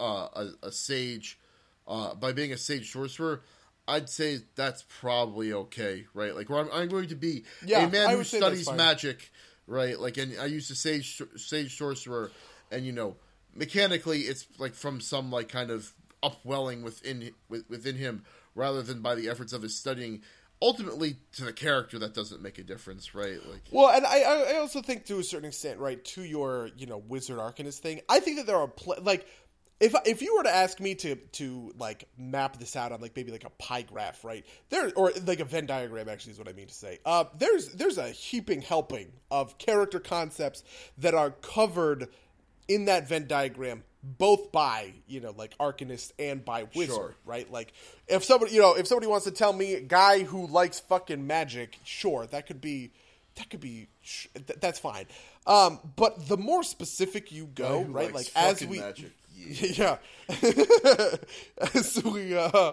uh, a, a sage, uh, by being a sage sorcerer, I'd say that's probably okay, right? Like, where I'm, I'm going to be Yeah, a man who would say that's studies magic, right? Like, and I use the sage sage sorcerer, and you know, mechanically, it's like from some like kind of upwelling within within him, rather than by the efforts of his studying. Ultimately, to the character, that doesn't make a difference, right? Like, Well, and I, I also think to a certain extent, right, to your you know wizard arcanist thing, I think that there are pl- like if if you were to ask me to to like map this out on like maybe like a pie graph, right there, or like a Venn diagram, actually is what I mean to say. Uh, there's there's a heaping helping of character concepts that are covered in that Venn diagram, both by you know like arcanist and by wizard Sure. right? Like if somebody, you know, if somebody wants to tell me guy who likes fucking magic, sure, that could be that could be sh- th- that's fine. Um, but the more specific you go, right? Like as we magic? yeah, as we uh,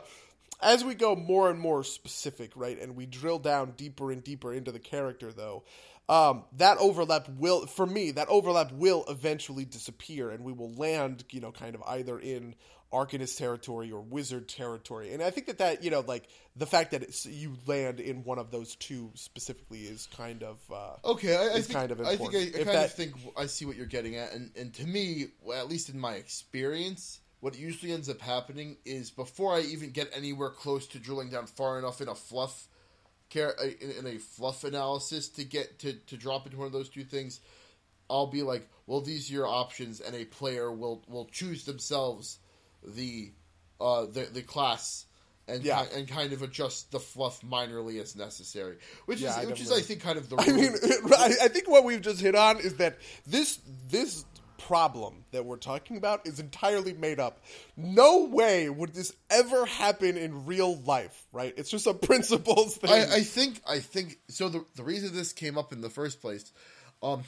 as we go more and more specific, right, and we drill down deeper and deeper into the character, though, um, that overlap will, for me, that overlap will eventually disappear, and we will land, you know, kind of either in Arcanist territory or Wizard territory, and I think that that you know, like the fact that it's, you land in one of those two specifically is kind of uh, Okay, I, I is think, kind of important. I think I, I kind that- of think I see what you're getting at, and and to me, well, at least in my experience, what usually ends up happening is before I even get anywhere close to drilling down far enough in a fluff care in, in a fluff analysis to get to to drop into one of those two things, I'll be like, well, these are your options, and a player will will choose themselves the uh the the class. And, Yeah. ki- and kind of adjust the fluff minorly as necessary, which Yeah, I is which is I think kind of the I mean, I I think what we've just hit on is that this this problem that we're talking about is entirely made up. No way would this ever happen in real life, right? It's just a principles thing. I, I think I think so. The the reason this came up in the first place, um,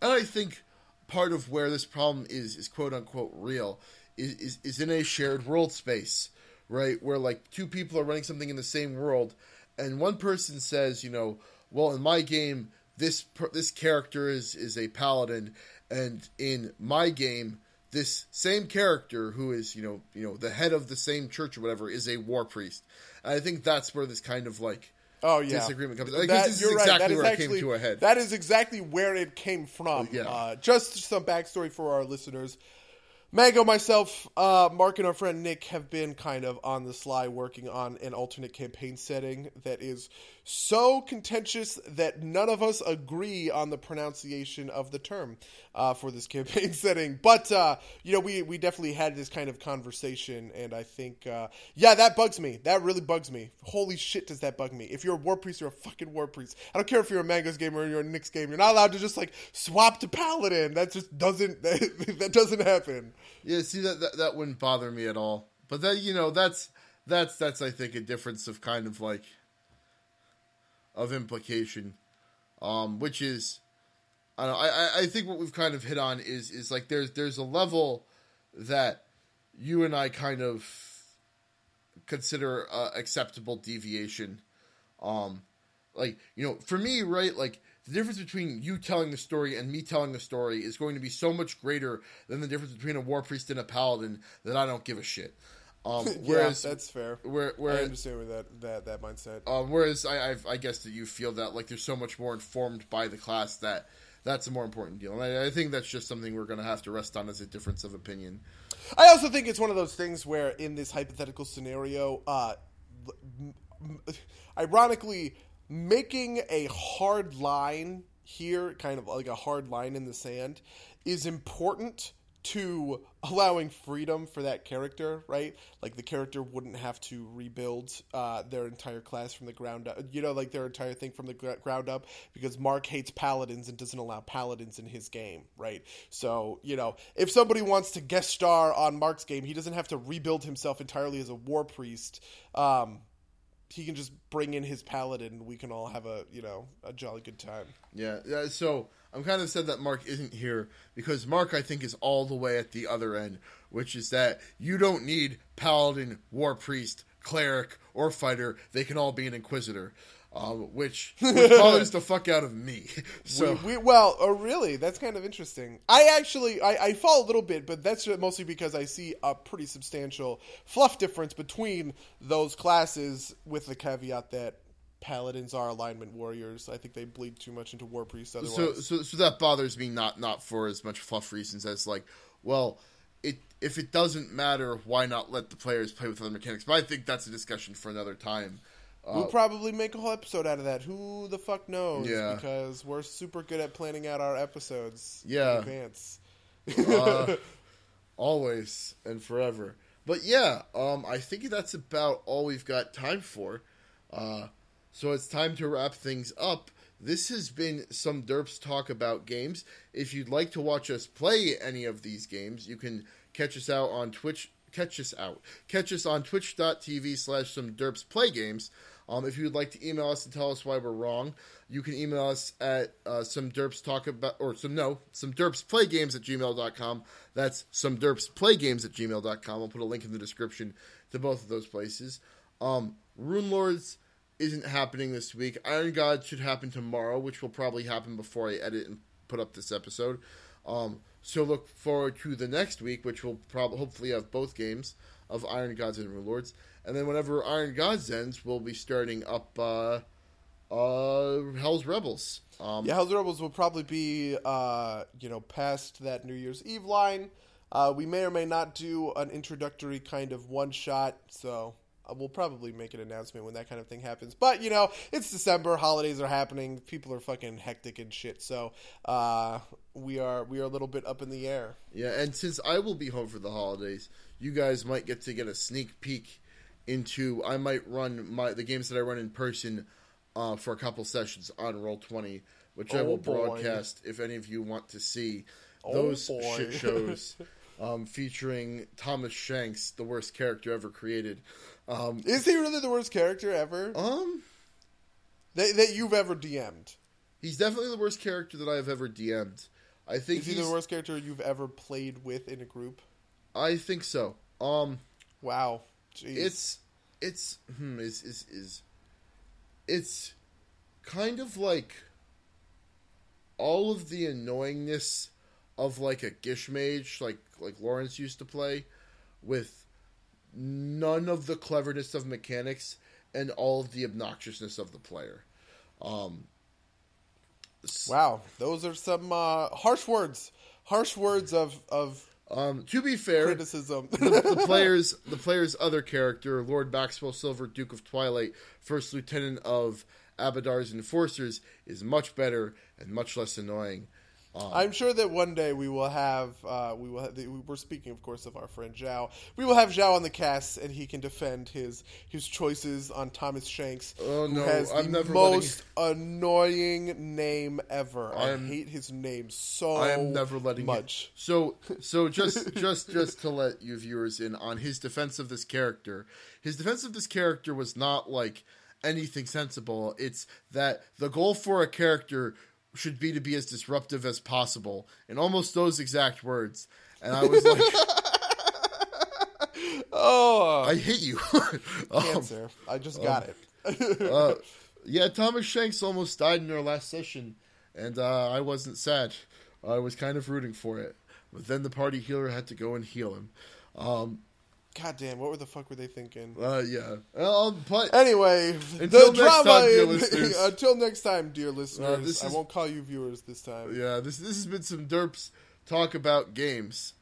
and I think part of where this problem is is quote unquote real is is, is in a shared world space, right? Where like two people are running something in the same world, and one person says, you know, well, in my game, this per, this character is is a paladin, and in my game. This same character, who is you know you know the head of the same church or whatever, is a war priest. And I think that's where this kind of like oh yeah, disagreement comes. Like, That- this is you're right. exactly That is where actually, it came to a head. That is exactly where it came from. yeah. Uh, just some backstory for our listeners. Mango, myself, uh, Mark, and our friend Nick have been kind of on the sly working on an alternate campaign setting that is so contentious that none of us agree on the pronunciation of the term uh, for this campaign setting. But uh, you know, we we definitely had this kind of conversation, and I think, uh, yeah, that bugs me. That really bugs me. Holy shit, does that bug me? If you're a war priest, you're a fucking war priest. I don't care if you're a Mango's game or you're a Nick's game. You're not allowed to just like swap to paladin. That just doesn't that doesn't happen. Yeah, see that, that that wouldn't bother me at all. But that you know that's that's that's I think a difference of kind of like of implication, um, which is I don't know, I I- think what we've kind of hit on is is like there's there's a level that you and I kind of consider uh, acceptable deviation. Um, like you know, for me, right, like the difference between you telling the story and me telling the story is going to be so much greater than the difference between a war priest and a paladin that I don't give a shit. Um, whereas, yeah, that's fair. where, I understand with that that that mindset. um, whereas I, I've, I guess that you feel that like they're so much more informed by the class that that's a more important deal, and I, I think that's just something we're going to have to rest on as a difference of opinion. I also think it's one of those things where, in this hypothetical scenario, uh, ironically, making a hard line here, kind of like a hard line in the sand, is important to allowing freedom for that character, right? Like the character wouldn't have to rebuild uh, their entire class from the ground up, you know, like their entire thing from the gr- ground up, because Mark hates paladins and doesn't allow paladins in his game, right? So, you know, if somebody wants to guest star on Mark's game, he doesn't have to rebuild himself entirely as a war priest. Um, he can just bring in his paladin, and we can all have a you know a jolly good time. Yeah, yeah. So I'm kind of sad that Mark isn't here because Mark, I think, is all the way at the other end, which is that you don't need paladin, war priest, cleric, or fighter. They can all be an inquisitor, um, which, which bothers the fuck out of me. So we, we, well, oh, really? That's kind of interesting. I actually, I, I fall a little bit, but that's mostly because I see a pretty substantial fluff difference between those classes, with the caveat that paladins are alignment warriors. I think they bleed too much into war priests. Otherwise, so so so that bothers me not not for as much fluff reasons as like, well, it if it doesn't matter, why not let the players play with other mechanics? But I think that's a discussion for another time. We'll probably make a whole episode out of that. Who the fuck knows? Yeah. because we're super good at planning out our episodes. Yeah. in advance. uh, always and forever. But yeah, um, I think that's about all we've got time for. Uh, so it's time to wrap things up. This has been some Derps talk about games. If you'd like to watch us play any of these games, you can catch us out on Twitch. Catch us out. Catch us on twitch.tv slash some derps play games. Um, if you would like to email us and tell us why we're wrong, you can email us at uh, some derps talk about or some no some derps play games at gmail.com. That's some derps play games at gmail.com. I'll put a link in the description to both of those places. Um, Rune Lords isn't happening this week. Iron God should happen tomorrow, which will probably happen before I edit and put up this episode. Um, so look forward to the next week, which will probably hopefully have both games of Iron Gods and Rune Lords. And then whenever Iron Gods ends, we'll be starting up uh, uh, Hell's Rebels. Um, Yeah, Hell's Rebels will probably be, uh, you know, past that New Year's Eve line. Uh, we may or may not do an introductory kind of one shot, so uh, we'll probably make an announcement when that kind of thing happens. But you know, it's December, holidays are happening, people are fucking hectic and shit, so uh, we are we are a little bit up in the air. Yeah, and since I will be home for the holidays, you guys might get to get a sneak peek into. I might run my the games that I run in person uh, for a couple sessions on Roll Twenty, which I Oh, will boy. broadcast if any of you want to see Oh, those boy. shit shows um, featuring Thomas Shanks, the worst character ever created. Um, Is he really the worst character ever um, that, that you've ever DM'd? he's definitely the worst character that I have ever DM'd. I think Is he he's. the worst character you've ever played with in a group? I think so. Um, Wow, Jeez. it's it's hmm, is is is it's kind of like all of the annoyingness of like a gish mage like like Lawrence used to play with none of the cleverness of mechanics and all of the obnoxiousness of the player. Um Wow, those are some uh, harsh words. Harsh words of of um to be fair, criticism. the, the player's the player's other character, Lord Maxwell Silver, Duke of Twilight, First Lieutenant of Abadar's Enforcers, is much better and much less annoying. Um, I'm sure that one day we will have uh, we will. Have, we're speaking, of course, of our friend Zhao. We will have Zhao on the cast, and he can defend his his choices on Thomas Shanks, Oh, no, has I'm the never letting- most annoying name ever. I I'm- hate his name so I am never letting much. It. So so just just just to let you viewers in on his defense of this character. His defense of this character was not like anything sensible. It's that the goal for a character should be to be as disruptive as possible. In almost those exact words. And I was like, Oh, I hate you. Um, cancer! I just got it. uh, yeah, Thomas Shanks almost died in our last session, and uh, I wasn't sad. I was kind of rooting for it, but then the party healer had to go and heal him. Um, God damn! What were the fuck were they thinking? uh, yeah, um, but Anyway, Until the next drama. time, dear listeners. until next time, dear listeners. this I won't call you viewers this time. yeah, this this has been some derps talk about games.